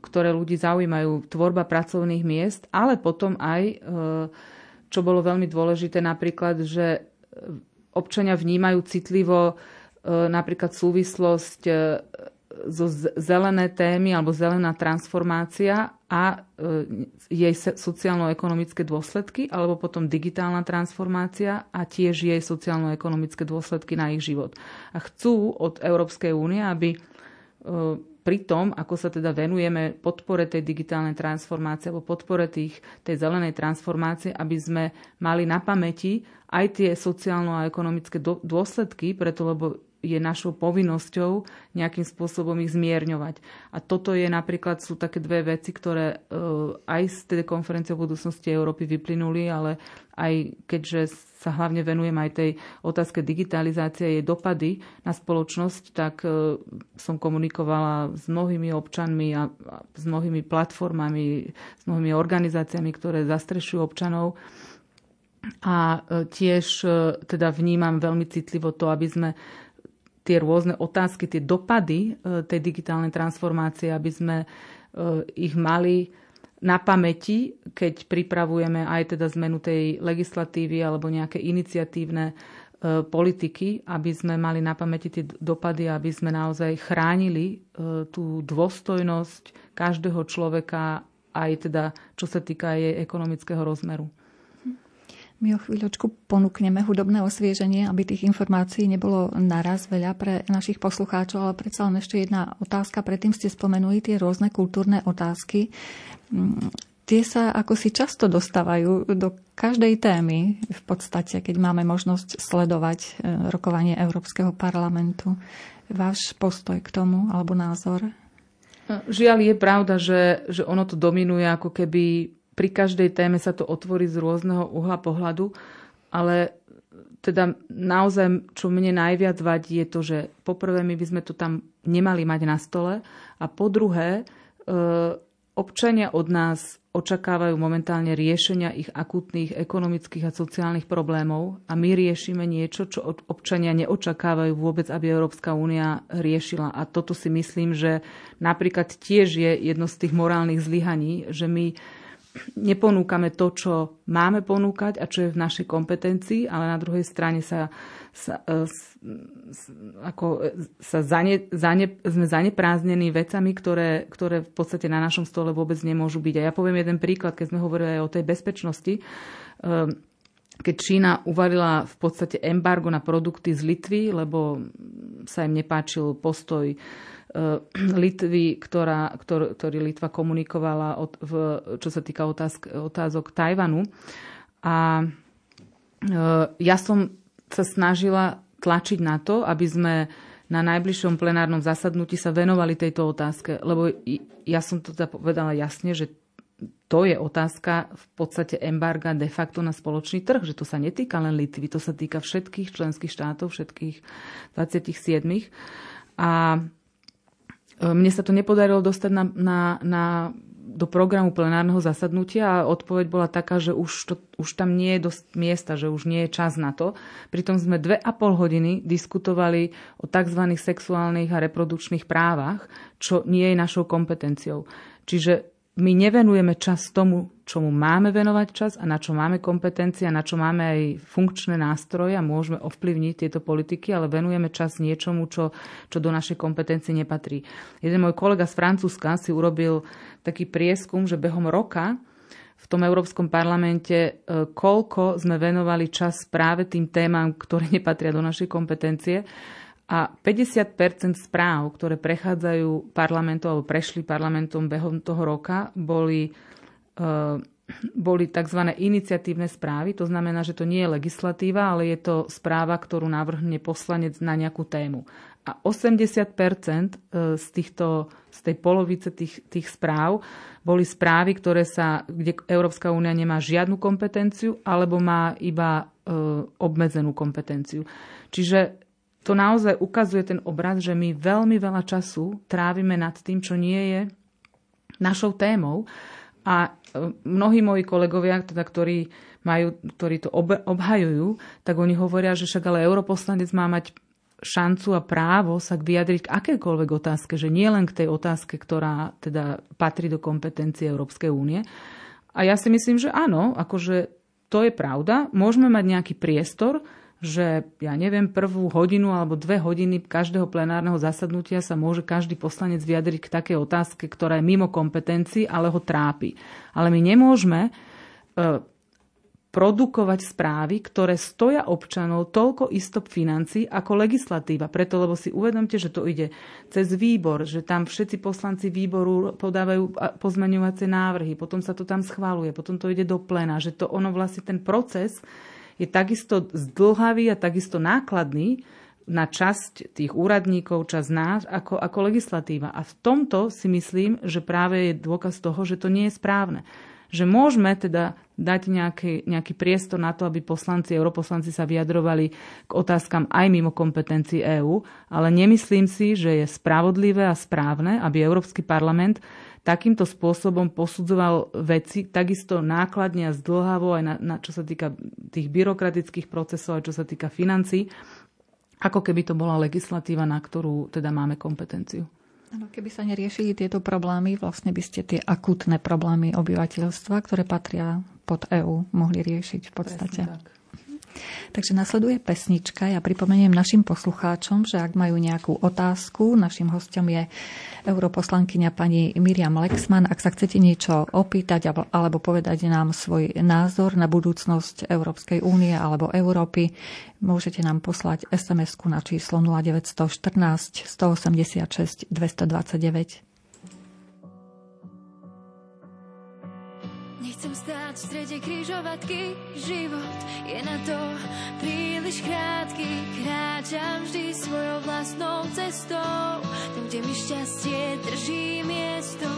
ktoré ľudí zaujímajú, tvorba pracovných miest, ale potom aj, e, čo bolo veľmi dôležité, napríklad, že občania vnímajú citlivo e, napríklad súvislosť zo zelené témy alebo zelená transformácia a jej sociálno-ekonomické dôsledky, alebo potom digitálna transformácia a tiež jej sociálno-ekonomické dôsledky na ich život. A chcú od Európskej únie, aby pri tom, ako sa teda venujeme podpore tej digitálnej transformácie alebo podpore tých, tej zelenej transformácie, aby sme mali na pamäti aj tie sociálno a ekonomické dôsledky, preto lebo je našou povinnosťou nejakým spôsobom ich zmierňovať. A toto je napríklad, sú také dve veci, ktoré aj z tej konferencie o budúcnosti Európy vyplynuli, ale aj keďže sa hlavne venujem aj tej otázke digitalizácie, jej dopady na spoločnosť, tak som komunikovala s mnohými občanmi a s mnohými platformami, s mnohými organizáciami, ktoré zastrešujú občanov a e, tiež e, teda vnímam veľmi citlivo to, aby sme tie rôzne otázky, tie dopady e, tej digitálnej transformácie, aby sme ich mali na pamäti, keď pripravujeme aj teda zmenu tej legislatívy alebo nejaké iniciatívne politiky, aby sme mali na pamäti tie dopady, aby sme naozaj chránili tú dôstojnosť každého človeka, aj teda čo sa týka jej ekonomického rozmeru. My o chvíľočku ponúkneme hudobné osvieženie, aby tých informácií nebolo naraz veľa pre našich poslucháčov, ale predsa len ešte jedna otázka. Predtým ste spomenuli tie rôzne kultúrne otázky. Mm, tie sa ako si často dostávajú do každej témy v podstate, keď máme možnosť sledovať e, rokovanie Európskeho parlamentu. Váš postoj k tomu alebo názor? Žiaľ je pravda, že, že ono to dominuje ako keby pri každej téme sa to otvorí z rôzneho uhla pohľadu, ale teda naozaj, čo mne najviac vadí, je to, že poprvé my by sme to tam nemali mať na stole a po druhé, e, občania od nás očakávajú momentálne riešenia ich akútnych ekonomických a sociálnych problémov a my riešime niečo, čo občania neočakávajú vôbec, aby Európska únia riešila. A toto si myslím, že napríklad tiež je jedno z tých morálnych zlyhaní, že my neponúkame to, čo máme ponúkať a čo je v našej kompetencii, ale na druhej strane sa, sa, e, ako, e, sa zane, zane, sme zaneprázdnení vecami, ktoré, ktoré v podstate na našom stole vôbec nemôžu byť. A ja poviem jeden príklad, keď sme hovorili aj o tej bezpečnosti. Ehm, keď Čína uvalila v podstate embargo na produkty z Litvy, lebo sa im nepáčil postoj Litvy, ktorá, ktor, ktorý Litva komunikovala od, v, čo sa týka otázk, otázok Tajvanu. A eh, ja som sa snažila tlačiť na to, aby sme na najbližšom plenárnom zasadnutí sa venovali tejto otázke, lebo ja som to teda povedala jasne, že to je otázka v podstate embarga de facto na spoločný trh, že to sa netýka len Litvy, to sa týka všetkých členských štátov, všetkých 27. A mne sa to nepodarilo dostať na, na, na, do programu plenárneho zasadnutia a odpoveď bola taká, že už, to, už tam nie je dosť miesta, že už nie je čas na to. Pritom sme dve a pol hodiny diskutovali o tzv. sexuálnych a reprodukčných právach, čo nie je našou kompetenciou. Čiže my nevenujeme čas tomu, čomu máme venovať čas a na čo máme kompetencie a na čo máme aj funkčné nástroje a môžeme ovplyvniť tieto politiky, ale venujeme čas niečomu, čo, čo do našej kompetencie nepatrí. Jeden môj kolega z Francúzska si urobil taký prieskum, že behom roka v tom Európskom parlamente, e, koľko sme venovali čas práve tým témam, ktoré nepatria do našej kompetencie a 50% správ, ktoré prechádzajú parlamentom alebo prešli parlamentom behom toho roka, boli, e, boli tzv. iniciatívne správy. To znamená, že to nie je legislatíva, ale je to správa, ktorú navrhne poslanec na nejakú tému. A 80 e, z, týchto, z tej polovice tých, tých správ boli správy, ktoré sa, kde Európska únia nemá žiadnu kompetenciu alebo má iba e, obmedzenú kompetenciu. Čiže to naozaj ukazuje ten obraz, že my veľmi veľa času trávime nad tým, čo nie je našou témou. A e, mnohí moji kolegovia, teda, ktorí, majú, ktorí to obhajujú, tak oni hovoria, že však ale europoslanec má mať šancu a právo sa vyjadriť k akékoľvek otázke, že nie len k tej otázke, ktorá teda patrí do kompetencie Európskej únie. A ja si myslím, že áno, akože to je pravda. Môžeme mať nejaký priestor, že ja neviem, prvú hodinu alebo dve hodiny každého plenárneho zasadnutia sa môže každý poslanec vyjadriť k takej otázke, ktorá je mimo kompetencií, ale ho trápi. Ale my nemôžeme e, produkovať správy, ktoré stoja občanov toľko istop financí ako legislatíva. Preto, lebo si uvedomte, že to ide cez výbor, že tam všetci poslanci výboru podávajú pozmeňovacie návrhy, potom sa to tam schváluje, potom to ide do plena, že to ono vlastne ten proces je takisto zdlhavý a takisto nákladný, na časť tých úradníkov, časť nás ako, ako legislatíva. A v tomto si myslím, že práve je dôkaz toho, že to nie je správne. Že môžeme teda dať nejaký, nejaký priestor na to, aby poslanci, europoslanci sa vyjadrovali k otázkam aj mimo kompetencií EÚ, ale nemyslím si, že je spravodlivé a správne, aby Európsky parlament takýmto spôsobom posudzoval veci takisto nákladne a zdlhavo aj na, na čo sa týka tých byrokratických procesov, aj čo sa týka financí, ako keby to bola legislatíva, na ktorú teda máme kompetenciu. Ano, keby sa neriešili tieto problémy, vlastne by ste tie akútne problémy obyvateľstva, ktoré patria pod EÚ, mohli riešiť v podstate. Presne tak. Takže nasleduje pesnička. Ja pripomeniem našim poslucháčom, že ak majú nejakú otázku, našim hostom je europoslankyňa pani Miriam Lexman. Ak sa chcete niečo opýtať alebo povedať nám svoj názor na budúcnosť Európskej únie alebo Európy, môžete nám poslať SMS-ku na číslo 0914 186 229. Nechcem stáť v strede križovatky, život je na to príliš krátky. Kráčam vždy svojou vlastnou cestou, tam, kde mi šťastie drží miesto.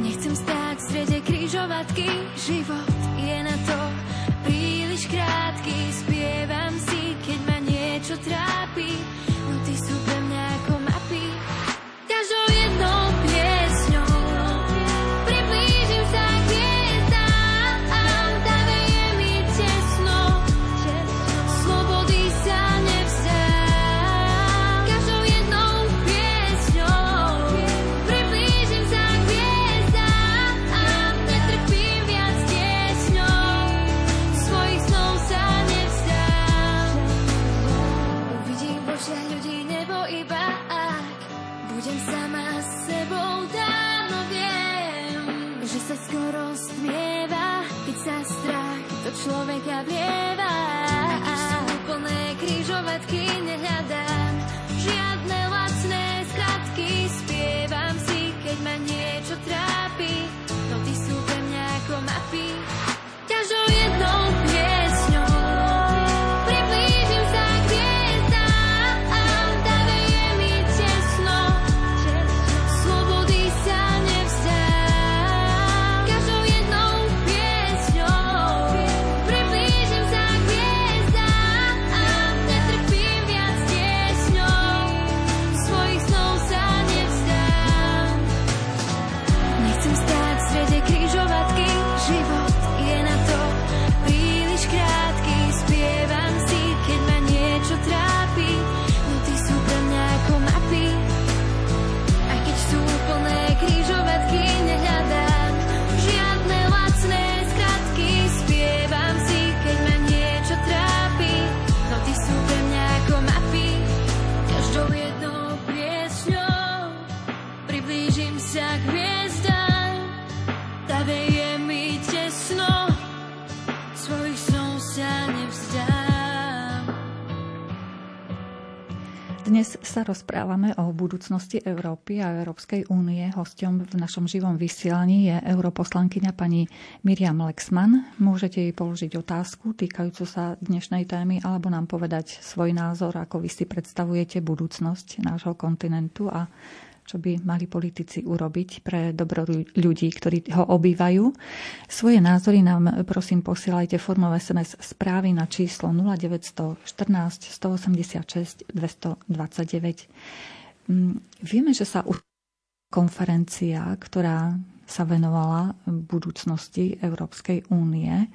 Nechcem stáť v strede križovatky, život je na to príliš krátky. Spievam si, keď ma niečo trápi, rozprávame o budúcnosti Európy a Európskej únie. Hostom v našom živom vysielaní je europoslankyňa pani Miriam Lexman. Môžete jej položiť otázku týkajúcu sa dnešnej témy alebo nám povedať svoj názor, ako vy si predstavujete budúcnosť nášho kontinentu a čo by mali politici urobiť pre dobro ľudí, ktorí ho obývajú. Svoje názory nám prosím posielajte formou SMS správy na číslo 0914 186 229. Vieme, že sa konferencia, ktorá sa venovala budúcnosti Európskej únie.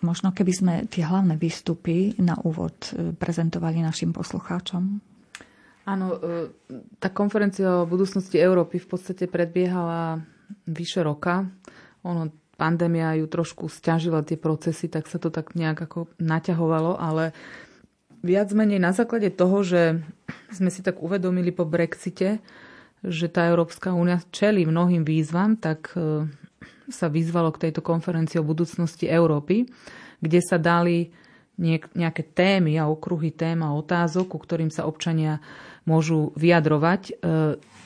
Možno keby sme tie hlavné výstupy na úvod prezentovali našim poslucháčom. Áno, e, tá konferencia o budúcnosti Európy v podstate predbiehala vyše roka. Ono, pandémia ju trošku stiažila tie procesy, tak sa to tak nejak ako naťahovalo, ale viac menej na základe toho, že sme si tak uvedomili po Brexite, že tá Európska únia čeli mnohým výzvam, tak e, sa vyzvalo k tejto konferencii o budúcnosti Európy, kde sa dali nejaké témy a okruhy tém a otázok, ku ktorým sa občania môžu vyjadrovať. E,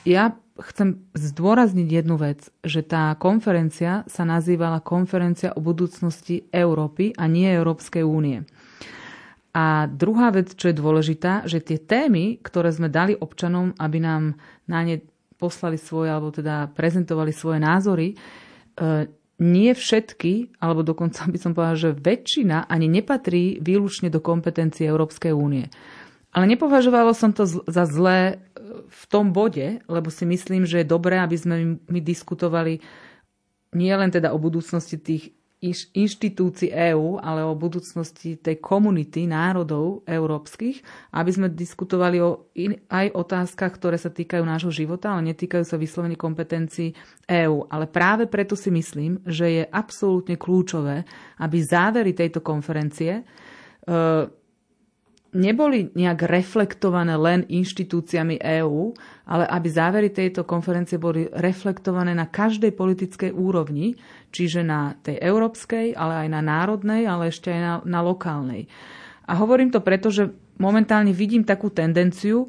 ja chcem zdôrazniť jednu vec, že tá konferencia sa nazývala Konferencia o budúcnosti Európy a nie Európskej únie. A druhá vec, čo je dôležitá, že tie témy, ktoré sme dali občanom, aby nám na ne poslali svoje, alebo teda prezentovali svoje názory, e, nie všetky, alebo dokonca by som povedala, že väčšina ani nepatrí výlučne do kompetencie Európskej únie. Ale nepovažovalo som to za zlé e, v tom bode, lebo si myslím, že je dobré, aby sme my diskutovali nie len teda o budúcnosti tých inštitúcií EÚ, ale o budúcnosti tej komunity národov európskych, aby sme diskutovali o in, aj otázkach, ktoré sa týkajú nášho života, ale netýkajú sa vyslovene kompetencií EÚ. Ale práve preto si myslím, že je absolútne kľúčové, aby závery tejto konferencie e, neboli nejak reflektované len inštitúciami EÚ, ale aby závery tejto konferencie boli reflektované na každej politickej úrovni, čiže na tej európskej, ale aj na národnej, ale ešte aj na, na lokálnej. A hovorím to preto, že momentálne vidím takú tendenciu,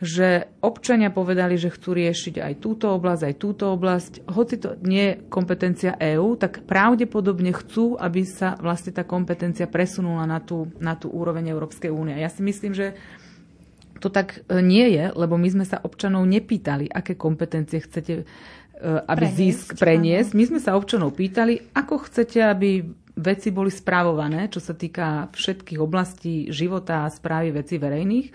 že občania povedali, že chcú riešiť aj túto oblasť, aj túto oblasť. Hoci to nie je kompetencia EÚ, tak pravdepodobne chcú, aby sa vlastne tá kompetencia presunula na tú, na tú úroveň Európskej únie. Ja si myslím, že to tak e, nie je, lebo my sme sa občanov nepýtali, aké kompetencie chcete e, aby preniesť, zisk preniesť. My sme sa občanov pýtali, ako chcete, aby veci boli správované, čo sa týka všetkých oblastí života a správy veci verejných.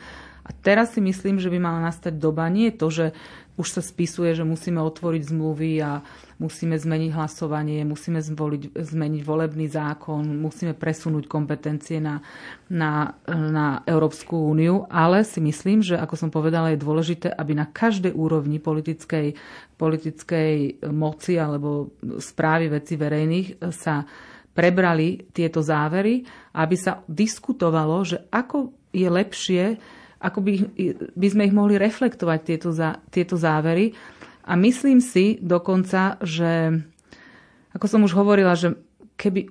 A teraz si myslím, že by mala nastať doba, nie to, že už sa spisuje, že musíme otvoriť zmluvy a musíme zmeniť hlasovanie, musíme zvoliť, zmeniť volebný zákon, musíme presunúť kompetencie na, na, na Európsku úniu, ale si myslím, že ako som povedala, je dôležité, aby na každej úrovni politickej, politickej moci alebo správy veci verejných sa prebrali tieto závery, aby sa diskutovalo, že ako je lepšie ako by, by sme ich mohli reflektovať, tieto, za, tieto závery. A myslím si dokonca, že, ako som už hovorila, že keby,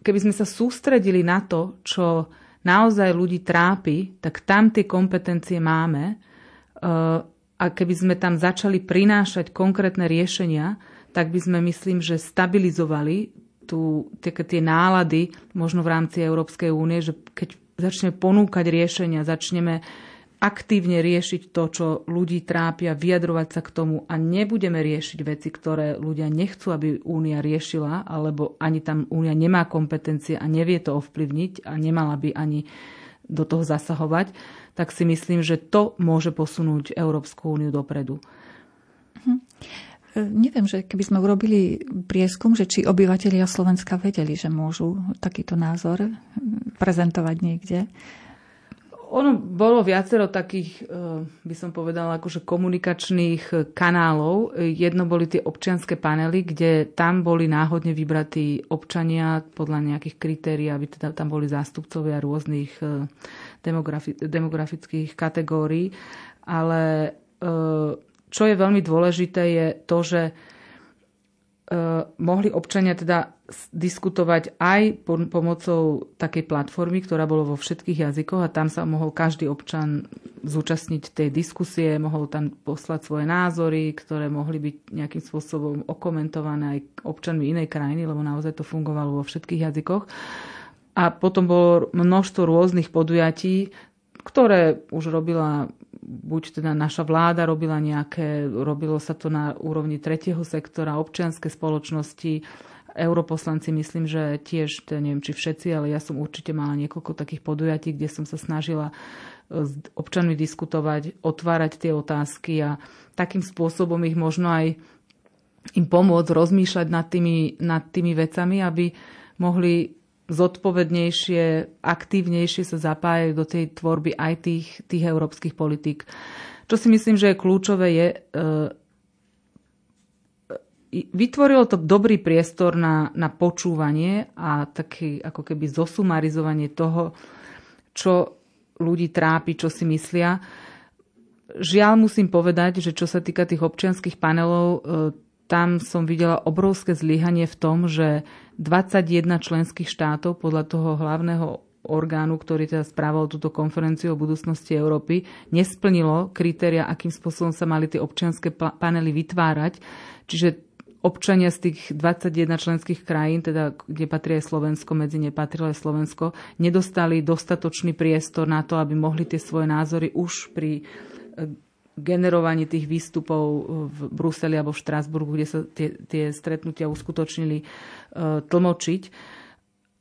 keby sme sa sústredili na to, čo naozaj ľudí trápi, tak tam tie kompetencie máme. Eh, a keby sme tam začali prinášať konkrétne riešenia, tak by sme, myslím, že stabilizovali tú, tie, tie nálady možno v rámci Európskej únie, že keď začneme ponúkať riešenia, začneme aktívne riešiť to, čo ľudí trápia, vyjadrovať sa k tomu a nebudeme riešiť veci, ktoré ľudia nechcú, aby Únia riešila, alebo ani tam Únia nemá kompetencie a nevie to ovplyvniť a nemala by ani do toho zasahovať, tak si myslím, že to môže posunúť Európsku úniu dopredu. Hm. Neviem, že keby sme urobili prieskum, že či obyvateľia Slovenska vedeli, že môžu takýto názor prezentovať niekde. Ono bolo viacero takých, eh, by som povedala, akože komunikačných kanálov. Jedno boli tie občianské panely, kde tam boli náhodne vybratí občania podľa nejakých kritérií, aby teda tam boli zástupcovia rôznych demografi- demografických kategórií. Ale čo je veľmi dôležité je to, že e, mohli občania teda diskutovať aj pomocou takej platformy, ktorá bola vo všetkých jazykoch a tam sa mohol každý občan zúčastniť tej diskusie, mohol tam poslať svoje názory, ktoré mohli byť nejakým spôsobom okomentované aj občanmi inej krajiny, lebo naozaj to fungovalo vo všetkých jazykoch. A potom bolo množstvo rôznych podujatí, ktoré už robila buď teda naša vláda robila nejaké, robilo sa to na úrovni tretieho sektora, občianske spoločnosti, europoslanci myslím, že tiež, to neviem či všetci, ale ja som určite mala niekoľko takých podujatí, kde som sa snažila e, s občanmi diskutovať, otvárať tie otázky a takým spôsobom ich možno aj im pomôcť rozmýšľať nad tými, nad tými vecami, aby mohli zodpovednejšie, aktívnejšie sa zapájajú do tej tvorby aj tých, tých európskych politík. Čo si myslím, že je kľúčové, je e, vytvorilo to dobrý priestor na, na počúvanie a taký ako keby zosumarizovanie toho, čo ľudí trápi, čo si myslia. Žiaľ musím povedať, že čo sa týka tých občianských panelov, e, tam som videla obrovské zlyhanie v tom, že 21 členských štátov podľa toho hlavného orgánu, ktorý teda správal túto konferenciu o budúcnosti Európy, nesplnilo kritéria, akým spôsobom sa mali tie občianské panely vytvárať. Čiže občania z tých 21 členských krajín, teda kde patrí aj Slovensko, medzi ne patrilo aj Slovensko, nedostali dostatočný priestor na to, aby mohli tie svoje názory už pri e, generovaní tých výstupov v Bruseli alebo v Štrásburgu, kde sa tie, tie stretnutia uskutočnili, e, tlmočiť.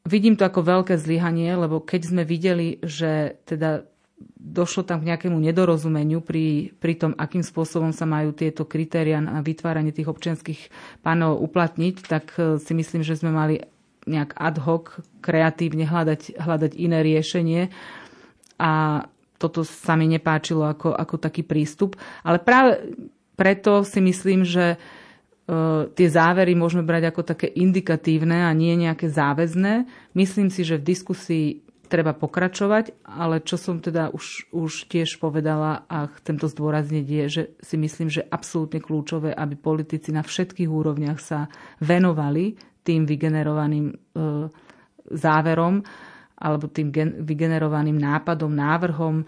Vidím to ako veľké zlyhanie, lebo keď sme videli, že teda došlo tam k nejakému nedorozumeniu pri, pri tom, akým spôsobom sa majú tieto kritéria na vytváranie tých občianských pánov uplatniť, tak e, si myslím, že sme mali nejak ad hoc, kreatívne hľadať, hľadať iné riešenie. A toto sa mi nepáčilo ako, ako taký prístup. Ale práve preto si myslím, že e, tie závery môžeme brať ako také indikatívne a nie nejaké záväzné. Myslím si, že v diskusii treba pokračovať, ale čo som teda už, už tiež povedala a chcem to zdôrazniť je, že si myslím, že absolútne kľúčové, aby politici na všetkých úrovniach sa venovali tým vygenerovaným e, záverom alebo tým gen, vygenerovaným nápadom, návrhom e,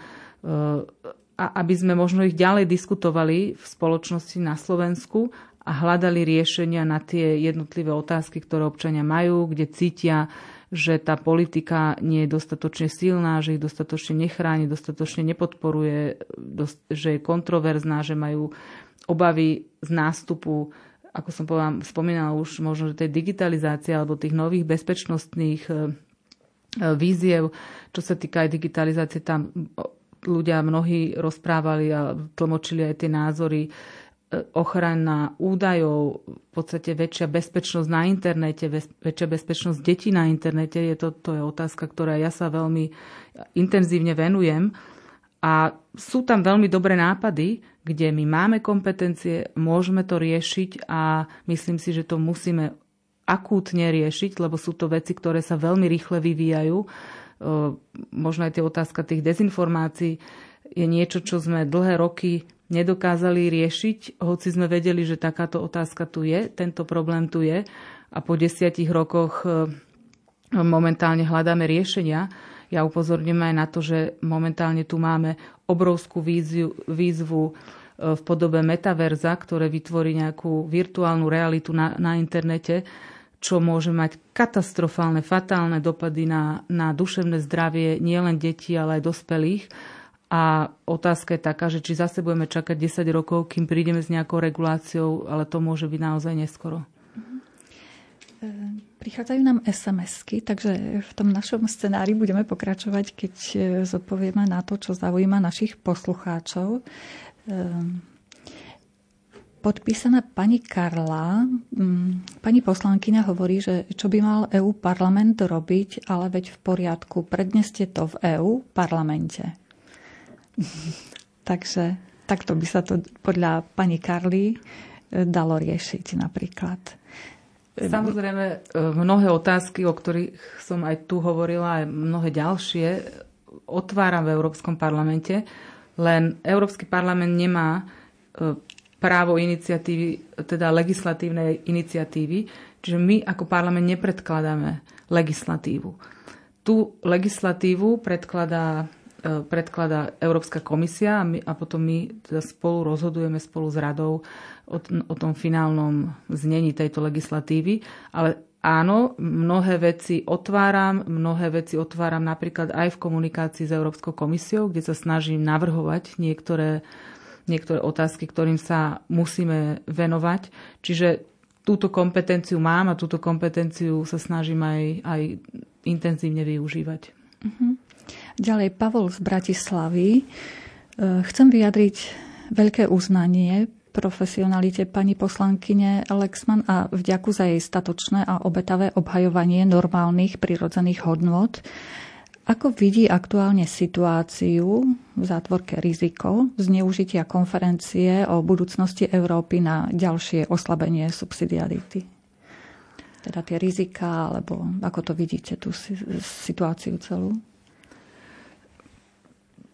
a aby sme možno ich ďalej diskutovali v spoločnosti na Slovensku a hľadali riešenia na tie jednotlivé otázky, ktoré občania majú, kde cítia, že tá politika nie je dostatočne silná, že ich dostatočne nechráni, dostatočne nepodporuje, že je kontroverzná, že majú obavy z nástupu, ako som povedala, spomínala už možno, že tej digitalizácie alebo tých nových bezpečnostných e, víziev, čo sa týka aj digitalizácie, tam ľudia mnohí rozprávali a tlmočili aj tie názory ochrana údajov, v podstate väčšia bezpečnosť na internete, väčšia bezpečnosť detí na internete, je to, to je otázka, ktorá ja sa veľmi intenzívne venujem. A sú tam veľmi dobré nápady, kde my máme kompetencie, môžeme to riešiť a myslím si, že to musíme akútne riešiť, lebo sú to veci, ktoré sa veľmi rýchle vyvíjajú. Možno aj tie otázka tých dezinformácií je niečo, čo sme dlhé roky nedokázali riešiť, hoci sme vedeli, že takáto otázka tu je, tento problém tu je a po desiatich rokoch e, momentálne hľadáme riešenia. Ja upozorním aj na to, že momentálne tu máme obrovskú výzvu, výzvu e, v podobe metaverza, ktoré vytvorí nejakú virtuálnu realitu na, na internete, čo môže mať katastrofálne, fatálne dopady na, na duševné zdravie nielen detí, ale aj dospelých a otázka je taká, že či zase budeme čakať 10 rokov, kým prídeme s nejakou reguláciou, ale to môže byť naozaj neskoro. Mhm. Prichádzajú nám SMS-ky, takže v tom našom scenári budeme pokračovať, keď e, zodpovieme na to, čo zaujíma našich poslucháčov. Podpísaná pani Karla, mm, pani poslankyňa hovorí, že čo by mal EU parlament robiť, ale veď v poriadku, predneste to v EU parlamente. Takže takto by sa to podľa pani Karly e, dalo riešiť napríklad. Samozrejme, e, mnohé otázky, o ktorých som aj tu hovorila, aj mnohé ďalšie, otváram v Európskom parlamente, len Európsky parlament nemá e, právo iniciatívy, teda legislatívnej iniciatívy, čiže my ako parlament nepredkladáme legislatívu. Tú legislatívu predkladá E, predkladá Európska komisia a, my, a potom my teda spolu rozhodujeme spolu s radou o, o tom finálnom znení tejto legislatívy. Ale áno, mnohé veci otváram, mnohé veci otváram napríklad aj v komunikácii s Európskou komisiou, kde sa snažím navrhovať niektoré, niektoré otázky, ktorým sa musíme venovať. Čiže túto kompetenciu mám a túto kompetenciu sa snažím aj, aj intenzívne využívať. Uh-huh. Ďalej Pavol z Bratislavy. E, chcem vyjadriť veľké uznanie profesionalite pani poslankyne Lexman a vďaku za jej statočné a obetavé obhajovanie normálnych prirodzených hodnot. Ako vidí aktuálne situáciu v zátvorke riziko zneužitia konferencie o budúcnosti Európy na ďalšie oslabenie subsidiarity? Teda tie rizika, alebo ako to vidíte, tú situáciu celú?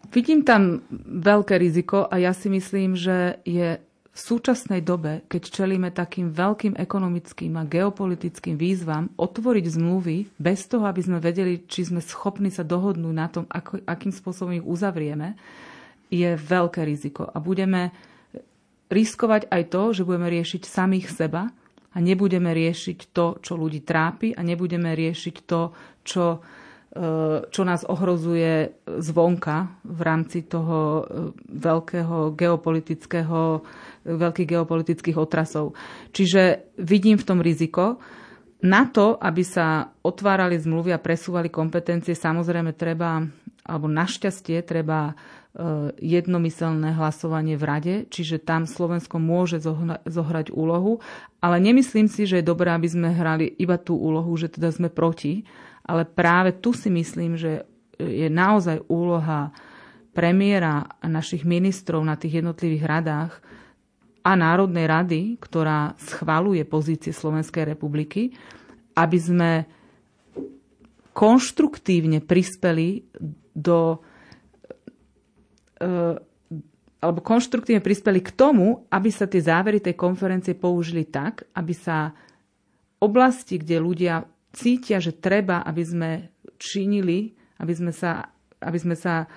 Vidím tam veľké riziko a ja si myslím, že je v súčasnej dobe, keď čelíme takým veľkým ekonomickým a geopolitickým výzvam, otvoriť zmluvy bez toho, aby sme vedeli, či sme schopní sa dohodnúť na tom, ako, akým spôsobom ich uzavrieme, je veľké riziko. A budeme riskovať aj to, že budeme riešiť samých seba a nebudeme riešiť to, čo ľudí trápi a nebudeme riešiť to, čo, e, čo nás ohrozuje zvonka v rámci toho e, veľkého geopolitického, veľkých geopolitických otrasov. Čiže vidím v tom riziko. Na to, aby sa otvárali zmluvy a presúvali kompetencie, samozrejme treba, alebo našťastie treba E, jednomyselné hlasovanie v rade, čiže tam Slovensko môže zohrať úlohu, ale nemyslím si, že je dobré, aby sme hrali iba tú úlohu, že teda sme proti, ale práve tu si myslím, že je naozaj úloha premiéra a našich ministrov na tých jednotlivých radách a Národnej rady, ktorá schvaluje pozície Slovenskej republiky, aby sme konštruktívne prispeli do E, alebo konštruktívne prispeli k tomu, aby sa tie závery tej konferencie použili tak, aby sa oblasti, kde ľudia cítia, že treba, aby sme činili, aby sme sa, aby sme sa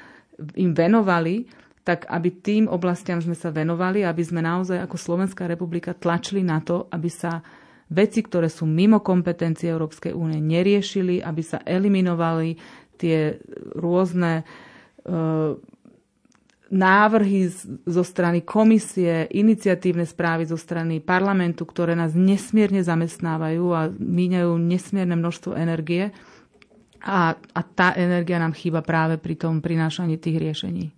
im venovali, tak aby tým oblastiam sme sa venovali, aby sme naozaj ako Slovenská republika tlačili na to, aby sa veci, ktoré sú mimo kompetencie Európskej únie, neriešili, aby sa eliminovali tie rôzne e, návrhy zo strany komisie, iniciatívne správy zo strany parlamentu, ktoré nás nesmierne zamestnávajú a míňajú nesmierne množstvo energie. A, a tá energia nám chýba práve pri tom prinášaní tých riešení.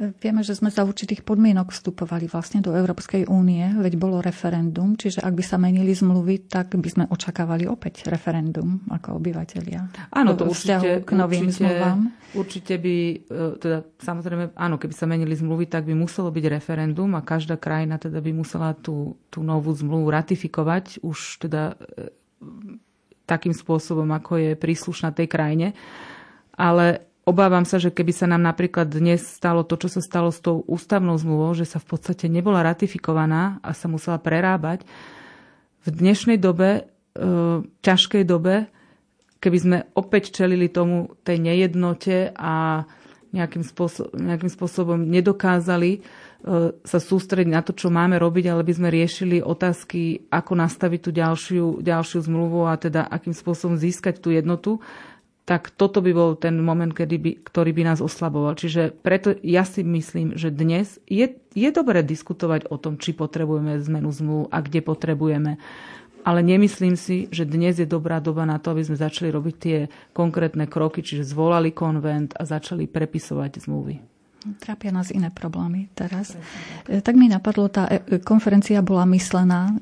Vieme, že sme za určitých podmienok vstupovali vlastne do Európskej únie, veď bolo referendum, čiže ak by sa menili zmluvy, tak by sme očakávali opäť referendum ako obyvateľia. Áno, to určite, k novým určite, zmluvám. Určite by, e, teda samozrejme, áno, keby sa menili zmluvy, tak by muselo byť referendum a každá krajina teda by musela tú, tú novú zmluvu ratifikovať už teda e, takým spôsobom, ako je príslušná tej krajine. Ale Obávam sa, že keby sa nám napríklad dnes stalo to, čo sa stalo s tou ústavnou zmluvou, že sa v podstate nebola ratifikovaná a sa musela prerábať, v dnešnej dobe, e, ťažkej dobe, keby sme opäť čelili tomu tej nejednote a nejakým, spôsob, nejakým spôsobom nedokázali e, sa sústrediť na to, čo máme robiť, ale by sme riešili otázky, ako nastaviť tú ďalšiu, ďalšiu zmluvu a teda akým spôsobom získať tú jednotu, tak toto by bol ten moment, kedy by, ktorý by nás oslaboval. Čiže preto ja si myslím, že dnes je, je dobré diskutovať o tom, či potrebujeme zmenu zmluv a kde potrebujeme. Ale nemyslím si, že dnes je dobrá doba na to, aby sme začali robiť tie konkrétne kroky, čiže zvolali konvent a začali prepisovať zmluvy. Trápia nás iné problémy teraz. E, tak mi napadlo, tá e, konferencia bola myslená e,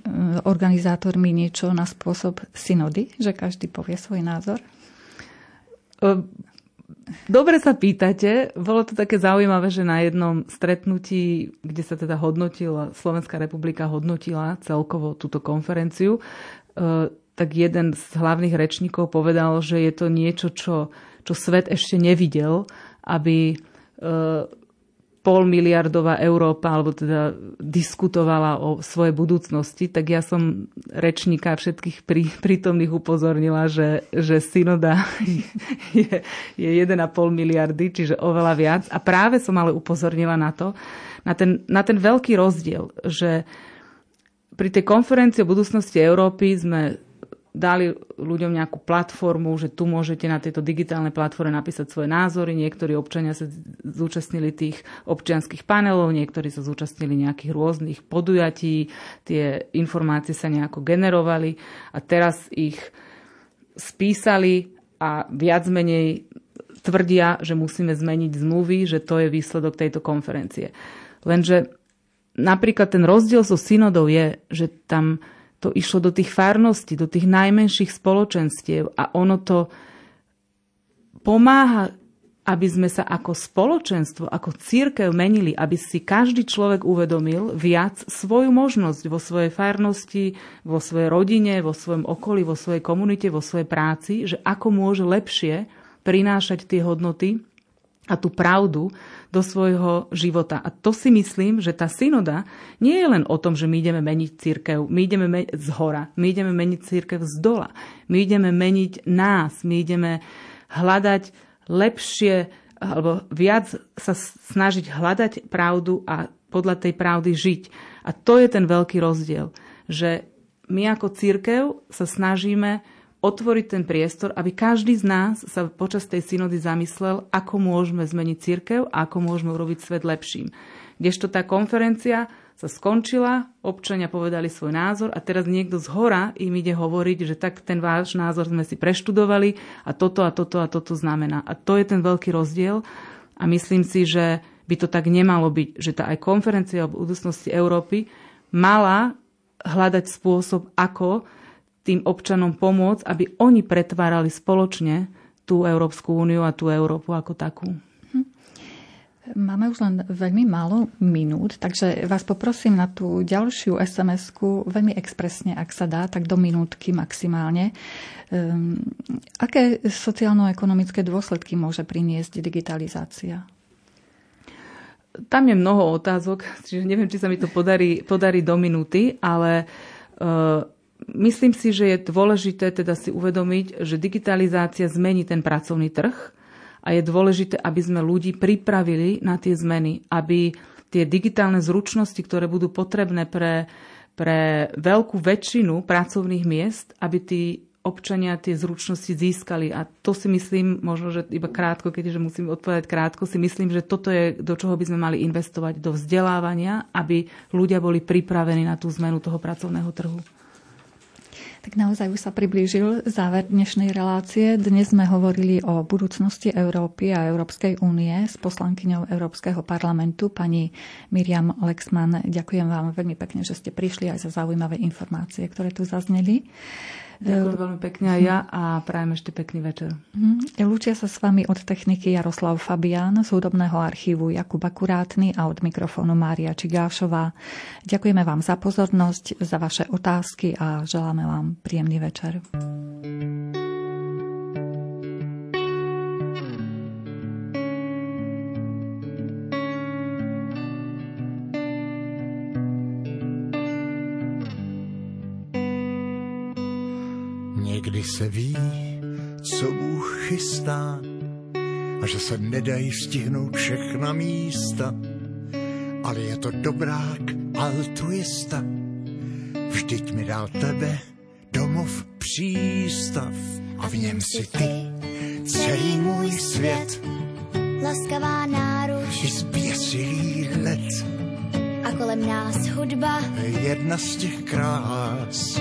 organizátormi niečo na spôsob synody, že každý povie svoj názor. Ehm, dobre sa pýtate. Bolo to také zaujímavé, že na jednom stretnutí, kde sa teda hodnotila, Slovenská republika hodnotila celkovo túto konferenciu, ehm, tak jeden z hlavných rečníkov povedal, že je to niečo, čo, čo svet ešte nevidel, aby ehm, pol miliardová Európa, alebo teda diskutovala o svojej budúcnosti, tak ja som rečníka všetkých prí, prítomných upozornila, že, že synoda je, je 1,5 miliardy, čiže oveľa viac. A práve som ale upozornila na to, na ten, na ten veľký rozdiel, že pri tej konferencii o budúcnosti Európy sme dali ľuďom nejakú platformu, že tu môžete na tejto digitálnej platforme napísať svoje názory. Niektorí občania sa zúčastnili tých občianských panelov, niektorí sa zúčastnili nejakých rôznych podujatí, tie informácie sa nejako generovali a teraz ich spísali a viac menej tvrdia, že musíme zmeniť zmluvy, že to je výsledok tejto konferencie. Lenže napríklad ten rozdiel so synodou je, že tam to išlo do tých farností, do tých najmenších spoločenstiev a ono to pomáha, aby sme sa ako spoločenstvo, ako církev menili, aby si každý človek uvedomil viac svoju možnosť vo svojej farnosti, vo svojej rodine, vo svojom okolí, vo svojej komunite, vo svojej práci, že ako môže lepšie prinášať tie hodnoty a tú pravdu do svojho života. A to si myslím, že tá synoda nie je len o tom, že my ideme meniť církev, my ideme meniť z hora, my ideme meniť církev z dola, my ideme meniť nás, my ideme hľadať lepšie alebo viac sa snažiť hľadať pravdu a podľa tej pravdy žiť. A to je ten veľký rozdiel že my ako církev sa snažíme otvoriť ten priestor, aby každý z nás sa počas tej synody zamyslel, ako môžeme zmeniť církev a ako môžeme urobiť svet lepším. Kdežto tá konferencia sa skončila, občania povedali svoj názor a teraz niekto z hora im ide hovoriť, že tak ten váš názor sme si preštudovali a toto a toto a toto znamená. A to je ten veľký rozdiel a myslím si, že by to tak nemalo byť, že tá aj konferencia o budúcnosti Európy mala hľadať spôsob, ako tým občanom pomôcť, aby oni pretvárali spoločne tú Európsku úniu a tú Európu ako takú. Máme už len veľmi málo minút, takže vás poprosím na tú ďalšiu SMS-ku veľmi expresne, ak sa dá, tak do minútky maximálne. Um, aké sociálno-ekonomické dôsledky môže priniesť digitalizácia? Tam je mnoho otázok, čiže neviem, či sa mi to podarí, podarí do minúty, ale uh, myslím si, že je dôležité teda si uvedomiť, že digitalizácia zmení ten pracovný trh, a je dôležité, aby sme ľudí pripravili na tie zmeny, aby tie digitálne zručnosti, ktoré budú potrebné pre, pre veľkú väčšinu pracovných miest, aby tí občania tie zručnosti získali. A to si myslím, možno, že iba krátko, keďže musím odpovedať krátko, si myslím, že toto je, do čoho by sme mali investovať, do vzdelávania, aby ľudia boli pripravení na tú zmenu toho pracovného trhu. Tak naozaj už sa priblížil záver dnešnej relácie. Dnes sme hovorili o budúcnosti Európy a Európskej únie s poslankyňou Európskeho parlamentu, pani Miriam Lexman. Ďakujem vám veľmi pekne, že ste prišli aj za zaujímavé informácie, ktoré tu zazneli. Ďakujem veľmi pekne aj ja a prajem ešte pekný večer. Mhm. Lúčia sa s vami od techniky Jaroslav Fabián, z hudobného archívu Jakub Akurátny a od mikrofónu Mária Čigášová. Ďakujeme vám za pozornosť, za vaše otázky a želáme vám príjemný večer. Někdy se ví, co Bůh chystá a že se nedají stihnout všechna místa, ale je to dobrák altruista. Vždyť mi dal tebe domov přístav a v něm si ty celý můj svět. Laskavá náruč. I zběsilý let, a kolem nás hudba, jedna z těch krás,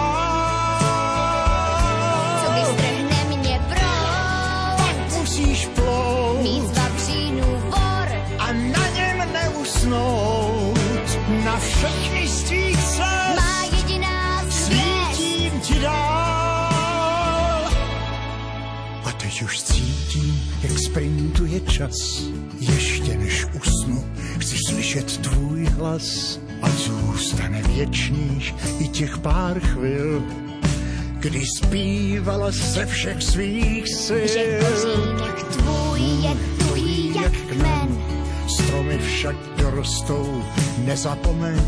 Sprintuje čas. Ještě než usnu, chci slyšet tvůj hlas. A zůstane věčných i těch pár chvil, kdy zpívala ze všech svých sil. Že kořínek tvůj je tuhý jak kmen, Stromy však dorostou, nezapomeň.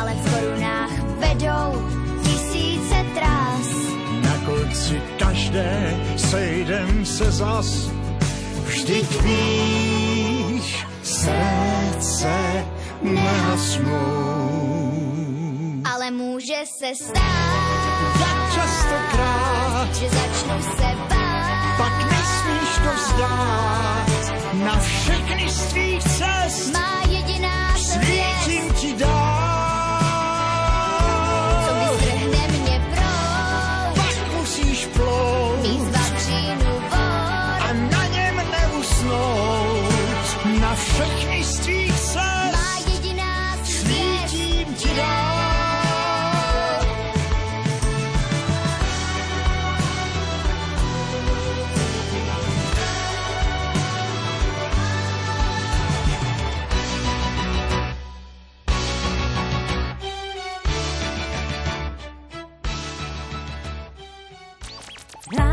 ale v korunách vedou tisíce trás. Na konci každé sejdem se zas. Vždyť víš, srdce nehasnou. Ale může se stát, Tak častokrát, že začnu se bát. pak nesmíš to vzdát. Na všechny z tvých cest Má jediná